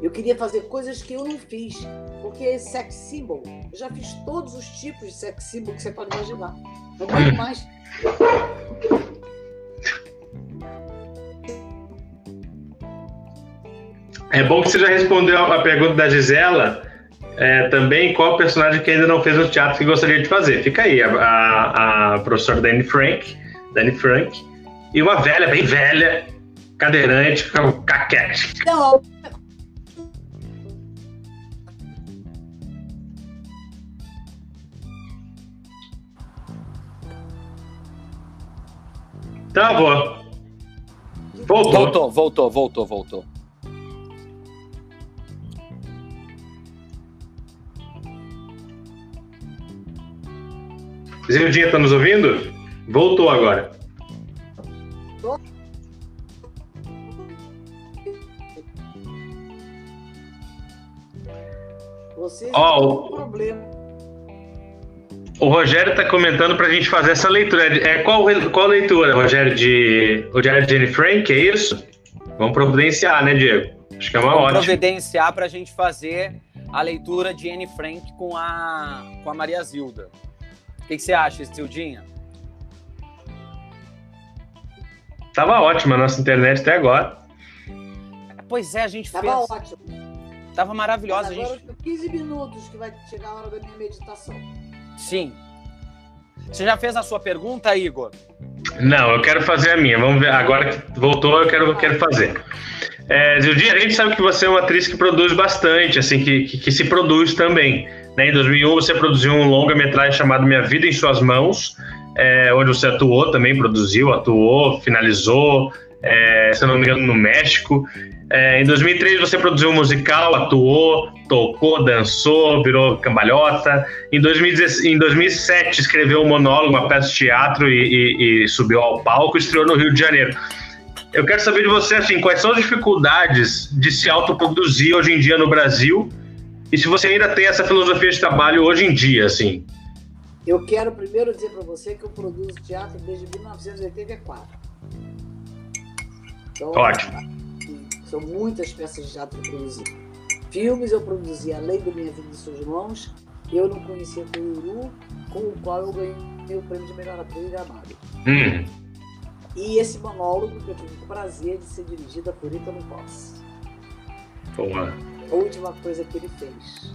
Eu queria fazer coisas que eu não fiz. Porque sex symbol, eu já fiz todos os tipos de sex symbol que você pode imaginar. Não quero mais.
É bom que você já respondeu a pergunta da Gisela. É, também qual personagem que ainda não fez no teatro que gostaria de fazer. Fica aí, a, a, a professora Danny Frank, Danny Frank, e uma velha, bem velha, cadeirante, caquete. Não. Travou.
Voltou. Voltou, voltou, voltou, voltou.
Zildinha, está nos ouvindo? Voltou agora.
Você oh, o problema.
O Rogério está comentando para a gente fazer essa leitura. É qual, qual leitura, Rogério? De o Diário de Jenny Frank, é isso? Vamos providenciar, né, Diego? Acho que é uma Vamos ótima.
providenciar para a gente fazer a leitura de Anne Frank com a, com a Maria Zilda. O que, que você acha, Estildinha?
Tava ótima a nossa internet até agora.
Pois é, a gente
Tava
fez.
Tava ótimo.
Tava maravilhosa.
Mas agora
gente...
15 minutos que vai chegar a hora da minha meditação.
Sim. Você já fez a sua pergunta, Igor?
Não, eu quero fazer a minha. Vamos ver. Agora que voltou, eu quero, eu quero fazer. É, Zildi, a gente sabe que você é uma atriz que produz bastante, assim, que, que, que se produz também. Né? Em 2001 você produziu um longa-metragem chamado Minha Vida em Suas Mãos, é, onde você atuou também, produziu, atuou, finalizou, é, se não me engano, no México. É, em 2003 você produziu um musical, atuou, tocou, dançou, virou cambalhota. Em, 2010, em 2007 escreveu um monólogo, uma peça de teatro e, e, e subiu ao palco e estreou no Rio de Janeiro. Eu quero saber de você, assim, quais são as dificuldades de se autoproduzir hoje em dia no Brasil e se você ainda tem essa filosofia de trabalho hoje em dia, assim.
Eu quero primeiro dizer para você que eu produzo teatro desde 1984. Então,
Ótimo.
São muitas peças de teatro que eu produzi. Filmes eu produzi Além da Minha Vida em Suas Mãos, Eu Não Conhecia Uru, com o qual eu ganhei o prêmio de melhor ator em Gramado.
Hum.
E esse monólogo que eu tive o prazer de ser dirigida por Ítalo Costa.
Boa
a última coisa que ele fez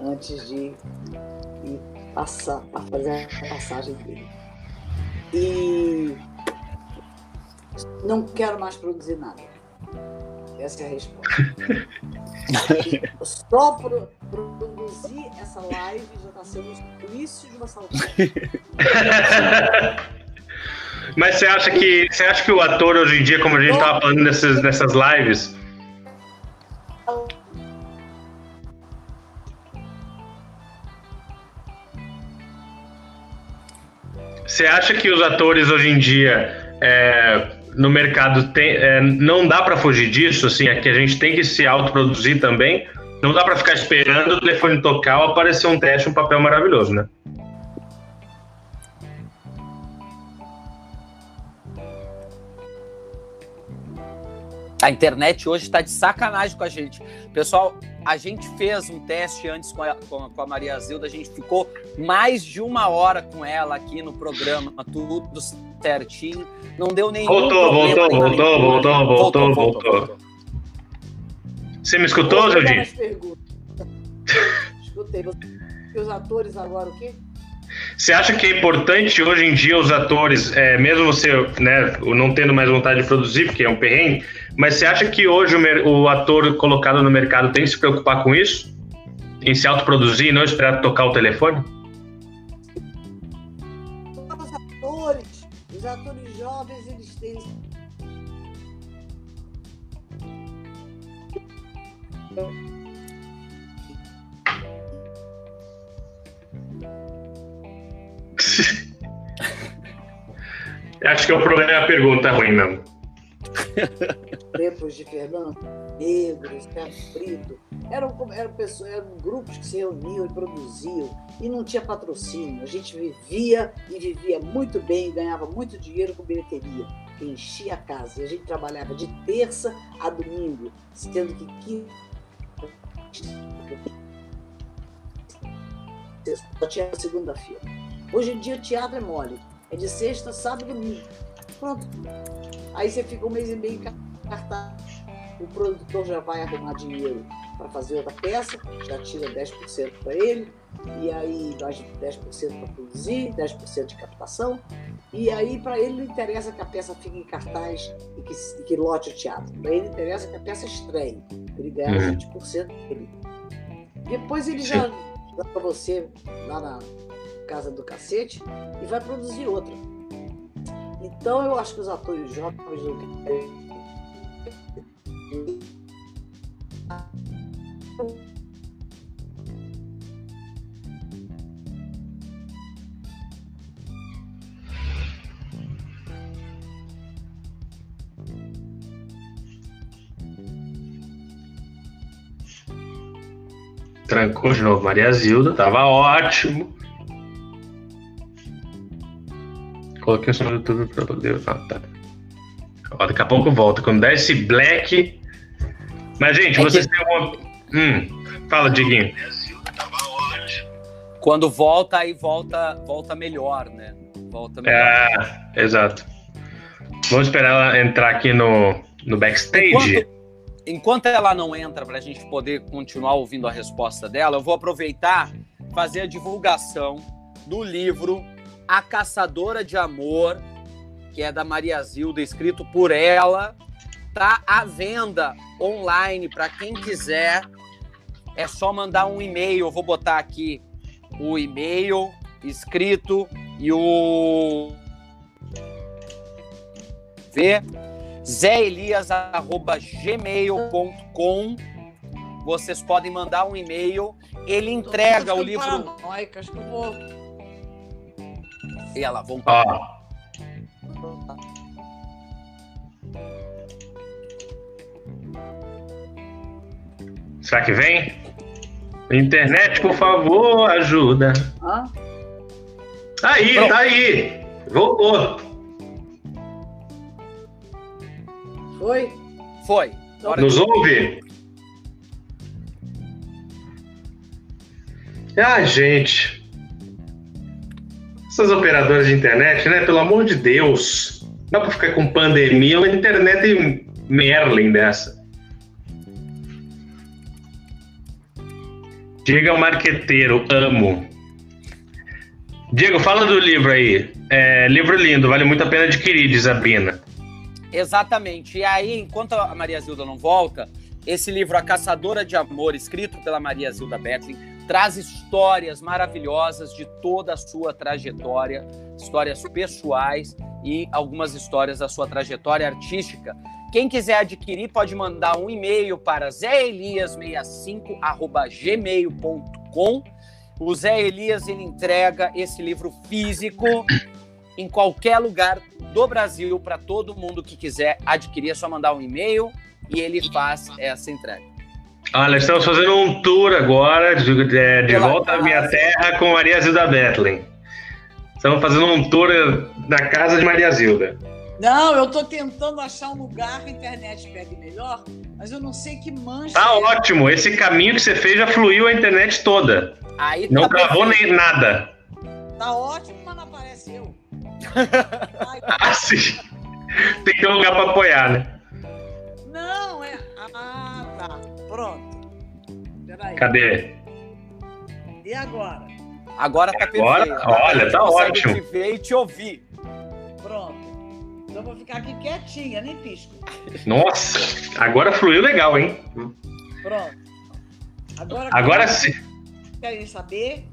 antes de ir passar, a fazer a passagem dele. E não quero mais produzir nada. Essa é a resposta. *laughs* Só pro, produzir essa live já está sendo o início de uma saúde. *laughs*
Mas você acha que você acha que o ator hoje em dia, como a gente estava falando nessas, nessas lives, Você acha que os atores hoje em dia é, no mercado tem, é, não dá para fugir disso? Assim, é que a gente tem que se autoproduzir também. Não dá para ficar esperando o telefone tocar ou aparecer um teste, um papel maravilhoso, né?
A internet hoje está de sacanagem com a gente. Pessoal, a gente fez um teste antes com a, com a Maria Zilda, a gente ficou mais de uma hora com ela aqui no programa, tudo certinho. Não deu nenhum.
Voltou, voltou, voltou, voltou, voltou, voltou. Você me escutou, Jorginho? *laughs*
Escutei. E os atores agora o quê?
Você acha que é importante hoje em dia os atores, é, mesmo você né, não tendo mais vontade de produzir, porque é um perrengue, mas você acha que hoje o, o ator colocado no mercado tem que se preocupar com isso? Em se autoproduzir e não esperar tocar o telefone?
Os atores, os atores jovens, eles têm *laughs*
Acho que o problema é a pergunta ruim mesmo.
Tempos de Fernando, negros, ferro frito. Eram, eram, pessoas, eram grupos que se reuniam e produziam e não tinha patrocínio. A gente vivia e vivia muito bem, ganhava muito dinheiro com bilheteria, que enchia a casa. E a gente trabalhava de terça a domingo, sendo que quinta só tinha segunda-feira. Hoje em dia o teatro é mole. É de sexta, sábado e domingo. Pronto. Aí você fica um mês e meio em cartaz. O produtor já vai arrumar dinheiro para fazer outra peça, já tira 10% para ele, e aí mais 10% para produzir, 10% de captação. E aí para ele não interessa que a peça fique em cartaz e que, e que lote o teatro. Para ele interessa que a peça estreie, ele ganhar uhum. 20% dele. Depois ele Sim. já dá para você lá na casa do cacete e vai produzir outra. Então eu acho que os atores jovens do
Trancou de novo Maria Zilda, tava ótimo. Coloquei o som do YouTube pra poder. Ah, tá. Ó, daqui a pouco volta. Quando der esse black. Mas, gente, é vocês que... têm alguma. Hum, fala, Diguinho.
Quando volta, aí volta, volta melhor, né? Volta melhor.
É, exato. Vamos esperar ela entrar aqui no, no backstage.
Enquanto, enquanto ela não entra, para a gente poder continuar ouvindo a resposta dela, eu vou aproveitar fazer a divulgação do livro a Caçadora de Amor, que é da Maria Zilda, escrito por ela, tá à venda online para quem quiser. É só mandar um e-mail, eu vou botar aqui o e-mail escrito e o v zéelias@gmail.com. Vocês podem mandar um e-mail, ele entrega o livro.
Ai, acho que eu vou
e ela, vamos ah.
Será que vem? Internet, por favor, ajuda.
Ah?
Aí, Pronto. tá aí. Voltou.
Foi?
Foi.
Nos ouve? Ah, gente. Essas operadoras de internet, né? Pelo amor de Deus. Dá pra ficar com pandemia, uma internet Merlin dessa. Diego marqueteiro, amo. Diego, fala do livro aí. É, livro lindo, vale muito a pena adquirir, diz a Brina.
Exatamente. E aí, enquanto a Maria Zilda não volta, esse livro, A Caçadora de Amor, escrito pela Maria Zilda Betlin, traz histórias maravilhosas de toda a sua trajetória, histórias pessoais e algumas histórias da sua trajetória artística. Quem quiser adquirir pode mandar um e-mail para zéelias65@gmail.com. O Zé Elias ele entrega esse livro físico em qualquer lugar do Brasil para todo mundo que quiser adquirir. É só mandar um e-mail e ele faz essa entrega.
Olha, estamos fazendo um tour agora de, de, de volta à minha terra com Maria Zilda Bethlen. Estamos fazendo um tour da casa de Maria Zilda.
Não, eu tô tentando achar um lugar que a internet pegue melhor, mas eu não sei que mancha.
Tá
é.
ótimo. Esse caminho que você fez já fluiu a internet toda.
Aí
Não
tá perfeito.
nem nada.
Tá ótimo, mas não aparece eu. Ai, *laughs*
Ah, sim. Tem que ter um lugar pra apoiar, né?
Não, é. Ah, tá. Pronto. Peraí.
Cadê?
E agora?
Agora tá
Agora,
perfeito.
olha,
A gente
tá ótimo.
te ver e te ouvir.
Pronto. Então eu vou ficar aqui quietinha, nem pisco.
Nossa, agora fluiu legal, hein?
Pronto. Agora,
Agora sim.
querem saber,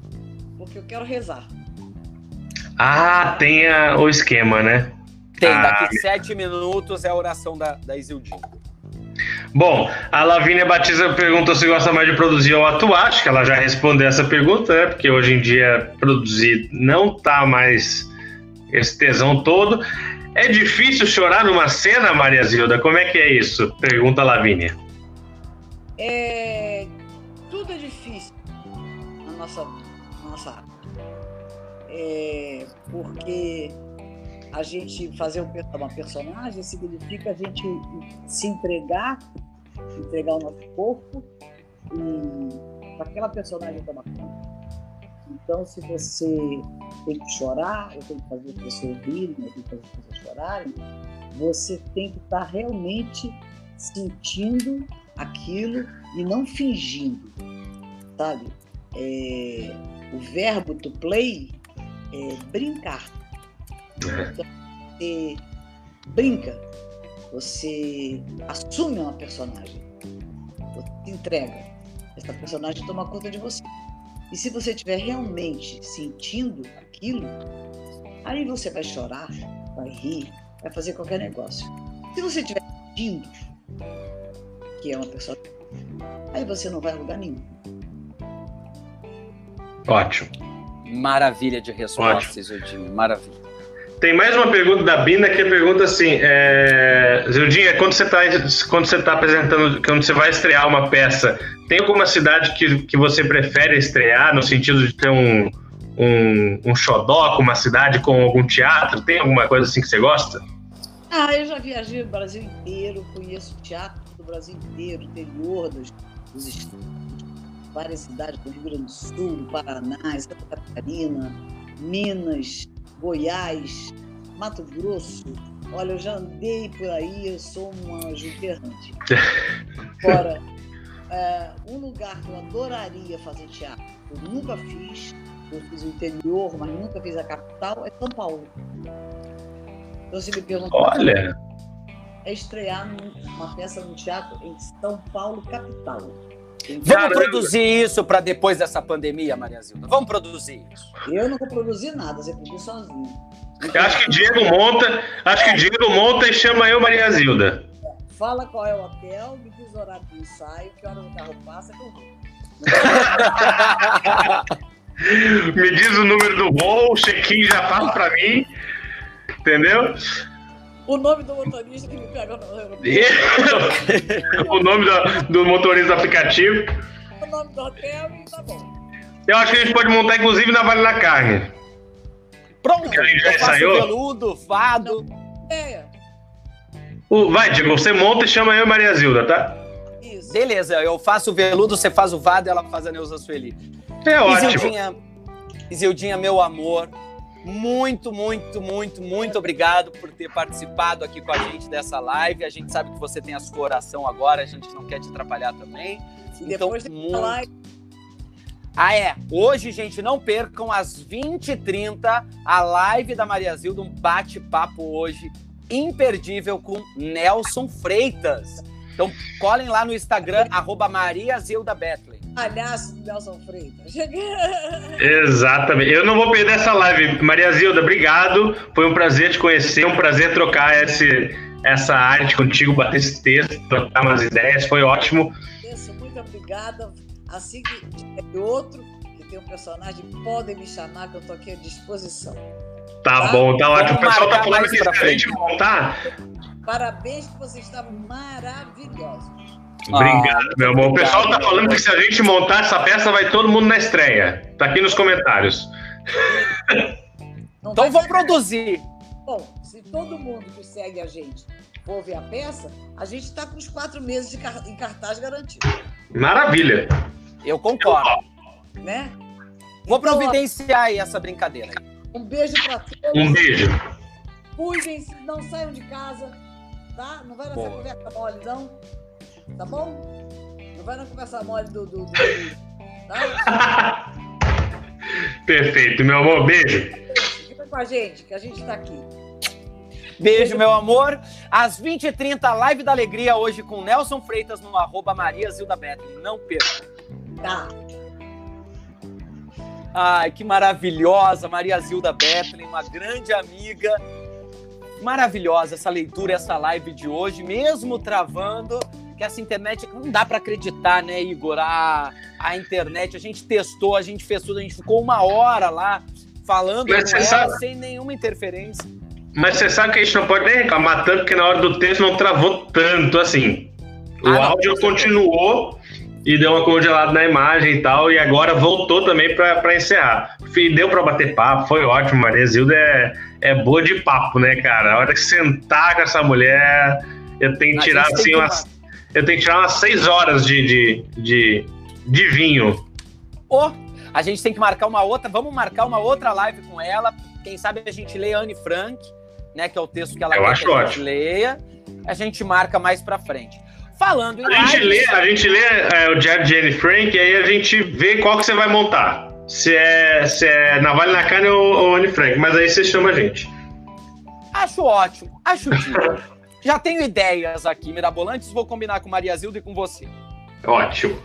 porque eu quero rezar.
Ah, tem a- o esquema, né?
Tem,
Ah,
daqui sete minutos é a oração da, da Isildinha.
Bom, a Lavínia Batista perguntou se gosta mais de produzir ou atuar. Acho que ela já respondeu essa pergunta, né? Porque hoje em dia produzir não tá mais esse tesão todo. É difícil chorar numa cena, Maria Zilda? Como é que é isso? Pergunta a Lavínia.
É, tudo é difícil na nossa, na nossa. É, porque a gente fazer um uma personagem significa a gente se entregar, entregar o nosso corpo para aquela personagem tomar conta. Então, se você tem que chorar, ou tem que fazer as pessoas rirem, ou tem que fazer as pessoas chorarem, você tem que estar realmente sentindo aquilo e não fingindo, sabe? É, o verbo to play é brincar. Então, você brinca, você assume uma personagem, você se entrega. Essa personagem toma conta de você. E se você estiver realmente sentindo aquilo, aí você vai chorar, vai rir, vai fazer qualquer negócio. Se você estiver sentindo que é uma pessoa, aí você não vai a lugar nenhum.
Ótimo.
Maravilha de resposta,
Ótimo.
Isildinha. Maravilha.
Tem mais uma pergunta da Bina que pergunta assim: é... Zildinha, quando você está quando você tá apresentando, quando você vai estrear uma peça, tem alguma cidade que, que você prefere estrear no sentido de ter um, um, um xodó com uma cidade com algum teatro? Tem alguma coisa assim que você gosta?
Ah, eu já viajei o Brasil inteiro, conheço teatro do Brasil inteiro, interior dos, dos estados, várias cidades do Rio Grande do Sul, Paraná, Santa Catarina, Minas, Goiás, Mato Grosso. Olha, eu já andei por aí, eu sou uma juberrante. *laughs* Agora, é, um lugar que eu adoraria fazer teatro, eu nunca fiz, eu fiz o interior, mas nunca fiz a capital, é São Paulo. Então, se me perguntar,
Olha,
é estrear uma peça no teatro em São Paulo, capital.
Vamos
Caramba.
produzir isso para depois dessa pandemia, Maria Zilda. Vamos produzir isso.
Eu não vou produzir nada, você produz sozinho.
eu acho que Diego monta, acho que Diego monta e chama eu Maria Zilda.
Fala qual é o hotel, me diz o horário do ensaio, que horas o carro passa, que eu vou. *laughs*
Me diz o número do voo, o check-in já faz pra mim. Entendeu?
O nome do motorista que me pega no aeroporto,
o nome do, do motorista do aplicativo.
o nome do hotel e tá bom.
Eu acho que a gente pode montar, inclusive, na Vale da Carne.
Pronto,
Que a gente já ensaiou?
veludo, fado.
É,
O- vai, Diego, você monta e chama eu e Maria Zilda, tá?
isso.
Beleza, eu faço o veludo, você faz o vado e ela faz a Neuza Sueli.
É ótimo.
Isildinha, Isildinha, meu amor, muito, muito, muito, muito obrigado por ter participado aqui com a gente dessa live. A gente sabe que você tem a sua oração agora, a gente não quer te atrapalhar também.
E
Então,
depois tem que
muito-
falar
Ah, é. Hoje, gente, não percam às 20h30 a live da Maria Zilda, um bate-papo hoje imperdível com Nelson Freitas. Então, colhem lá no Instagram, arroba Maria Zilda.
Palhaço do Nelson Freitas.
Exatamente. Eu não vou perder essa live. Maria Zilda, obrigado. Foi um prazer te conhecer, um prazer trocar esse, essa arte contigo, bater esse texto, trocar umas ideias. Foi ótimo.
Isso, muito obrigada. Assim que tiver outro, que tem um personagem, podem me chamar, que eu estou aqui à disposição.
Tá
Tá?
bom, tá ótimo. O pessoal tá falando que se a gente
frente.
montar.
Parabéns, que vocês estavam maravilhosos.
Obrigado,
Ah,
meu amor. O
obrigado,
pessoal tá falando que se a gente montar essa peça, vai todo mundo na estreia. Tá aqui nos comentários.
Não
Então,
vai
vou produzir.
Bom, se todo mundo que segue a gente for ver a peça, a gente está com os quatro meses de car em cartaz garantido.
Maravilha.
Eu concordo.
Né?
Vou providenciar aí essa brincadeira.
Um beijo para todos.
Um beijo.
Cuidem-se, não saiam de casa, tá? Não vai nessa
Boa.
conversa mole, não. Tá bom? Não vai na conversa mole do. do, do tá? *laughs*
Perfeito, meu amor. Beijo.
Fica com a gente, que a gente tá aqui.
Beijo, meu amor. Às 20h30, live da alegria hoje com Nelson Freitas no arroba Maria Zilda Bethlen. Não perca.
Tá.
Ai, que maravilhosa, Maria Zilda Bethlen, uma grande amiga. Maravilhosa essa leitura, essa live de hoje, mesmo travando, que essa internet não dá para acreditar, né, Igor? A, a internet, a gente testou, a gente fez tudo, a gente ficou uma hora lá falando ela
sabe-
sem nenhuma interferência.
Mas você sabe que a gente não pode nem reclamar tanto, porque na hora do texto não travou tanto assim. O
Ah, não,
áudio
certeza.
continuou e deu uma congelada na imagem e tal, e agora voltou também para encerrar. Deu para bater papo, foi ótimo. Maria Zilda é, é boa de papo, né, cara? A hora que sentar com essa mulher, eu tenho que tirar assim
que-
umas. Eu tenho que tirar umas seis horas de, de, de, de vinho.
Ô, a gente tem que marcar uma outra, vamos marcar uma outra live com ela. Quem sabe a gente lê Anne Frank, né, que é o texto que ela
Eu
quer
acho
que a gente
ótimo.
leia. A gente marca mais pra frente. Falando em
A gente lê, a gente lê é, o Diário de Anne Frank e aí a gente vê qual que você vai montar. Se é, se é Navalha na Carne ou, ou Anne Frank. Mas aí você chama a gente.
Acho ótimo, acho digno. *laughs* Já tenho ideias aqui mirabolantes, vou combinar com Maria Zilda e com você.
Ótimo.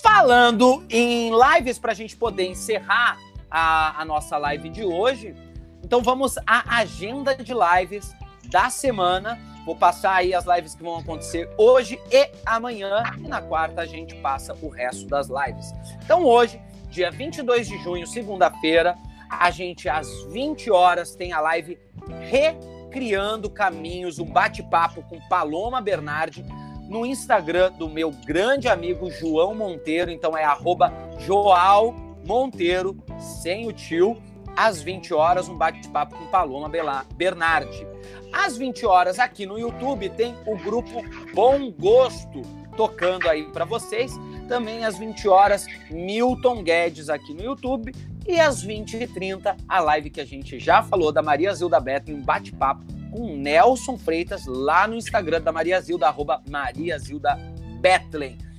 Falando em lives para a gente poder encerrar a, a nossa live de hoje, então vamos à agenda de lives da semana. Vou passar aí as lives que vão acontecer hoje e amanhã, e na quarta a gente passa o resto das lives. Então hoje, dia 22 de junho, segunda-feira, a gente às 20 horas tem a live Recriando Caminhos, um bate-papo com Paloma Bernardi no Instagram do meu grande amigo João Monteiro. Então é arroba Joal Monteiro, sem o tio, às 20 horas, um bate-papo com Paloma Bernardi. Às 20 horas, aqui no YouTube, tem o grupo Bom Gosto tocando aí para vocês. Também às 20 horas, Milton Guedes aqui no YouTube. E às 20h30, a live que a gente já falou da Maria Zilda Beto, um bate-papo com Nelson Freitas lá no Instagram da Maria Zilda, arroba Maria Zilda.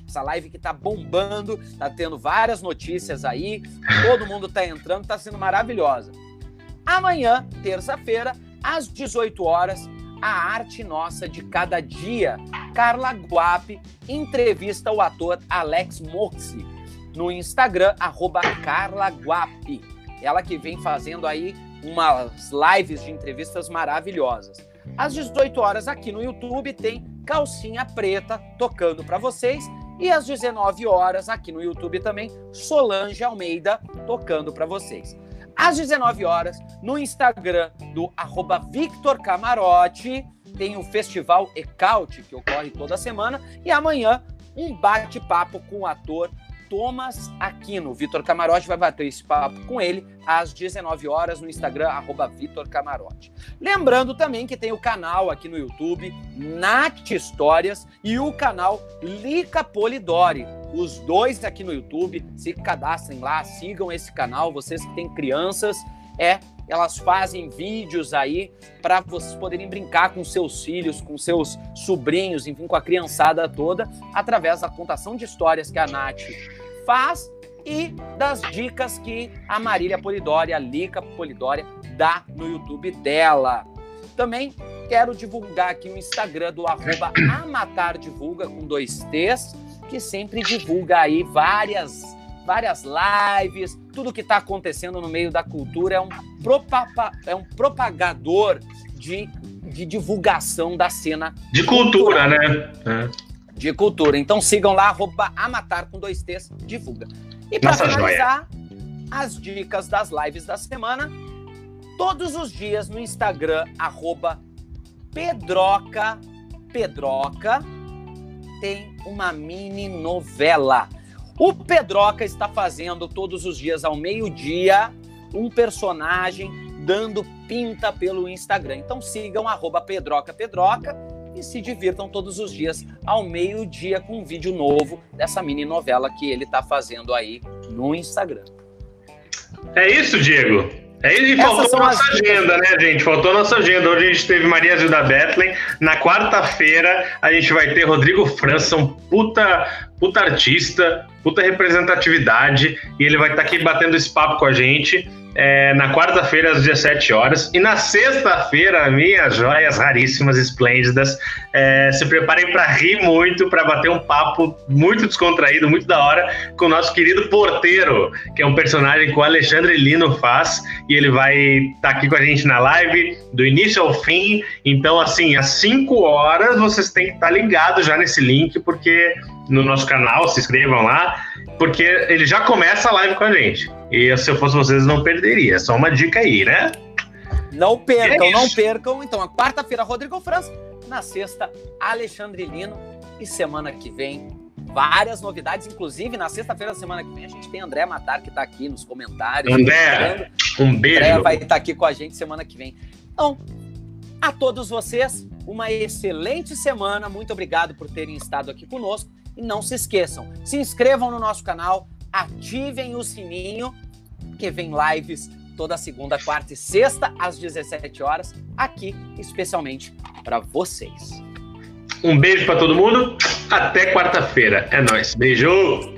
Essa live que tá bombando, tá tendo várias notícias aí, todo mundo tá entrando, tá sendo maravilhosa. Amanhã, terça-feira, às 18 horas, a arte nossa de cada dia. Carla Guape entrevista o ator Alex Moxi no Instagram, arroba Carla Guape. Ela que vem fazendo aí umas lives de entrevistas maravilhosas. Às 18 horas aqui no YouTube tem Calcinha Preta tocando para vocês e às 19 horas aqui no YouTube também Solange Almeida tocando para vocês. Às 19 horas no Instagram do arroba Victor Camarote tem o Festival Ecaute que ocorre toda semana e amanhã um bate-papo com o ator Thomas Aquino. Vitor Camarote vai bater esse papo com ele às 19 horas no Instagram, arroba Vitor Camarote. Lembrando também que tem o canal aqui no YouTube, Nath Histórias, e o canal Lica Polidori. Os dois aqui no YouTube, se cadastrem lá, sigam esse canal, vocês que têm crianças, é, elas fazem vídeos aí para vocês poderem brincar com seus filhos, com seus sobrinhos, enfim, com a criançada toda, através da contação de histórias que a Nath faz e das dicas que a Marília Polidori, a Lica Polidori, dá no YouTube dela. Também quero divulgar aqui o Instagram do arroba amatardivulga com dois T's, que sempre divulga aí várias, várias lives, tudo que está acontecendo no meio da cultura. É um, propapa, é um propagador de, de divulgação da cena
De cultura, né? É.
de cultura. Então sigam lá, arroba Amatar com dois T's, divulga. E para finalizar, as dicas das lives da semana, todos os dias no Instagram, arroba Pedroca, Pedroca, tem uma mini novela. O Pedroca está fazendo todos os dias ao meio-dia um personagem dando Pinta pelo Instagram. Então sigam arroba Pedroca Pedroca e se divirtam todos os dias ao meio-dia com um vídeo novo dessa mini novela que ele está fazendo aí no Instagram.
É isso, Diego. É e faltou nossa agenda, né, gente? Faltou nossa agenda. Hoje a gente teve Maria Zilda Bethlen. Na quarta-feira a gente vai ter Rodrigo França, um puta, puta artista, puta representatividade. E ele vai estar tá aqui batendo esse papo com a gente é, na quarta-feira às 17 horas. E na sexta-feira, minhas joias raríssimas, esplêndidas, é, se preparem para rir muito, para bater um papo muito descontraído, muito da hora, com o nosso querido Porteiro, que é um personagem que o Alexandre Lino faz. E ele vai estar tá aqui com a gente na live, do início ao fim. Então, assim, às 5 horas vocês têm que estar tá ligados já nesse link, porque no nosso canal, se inscrevam lá, porque ele já começa a live com a gente. E se eu fosse vocês, não perderia. Só uma dica aí, né?
Não percam, é não percam. Então, a quarta-feira, Rodrigo França. Na sexta, Alexandre Lino. E semana que vem, várias novidades. Inclusive, na sexta-feira da semana que vem, a gente tem André Matar, que está aqui nos comentários.
André, um beijo. André
vai estar tá aqui com a gente semana que vem. Então, a todos vocês, uma excelente semana. Muito obrigado por terem estado aqui conosco. E não se esqueçam, se inscrevam no nosso canal, ativem o sininho, que vem lives toda segunda, quarta e sexta, às 17 horas, aqui especialmente para vocês.
Um beijo para todo mundo, até quarta-feira. É nóis. Beijo!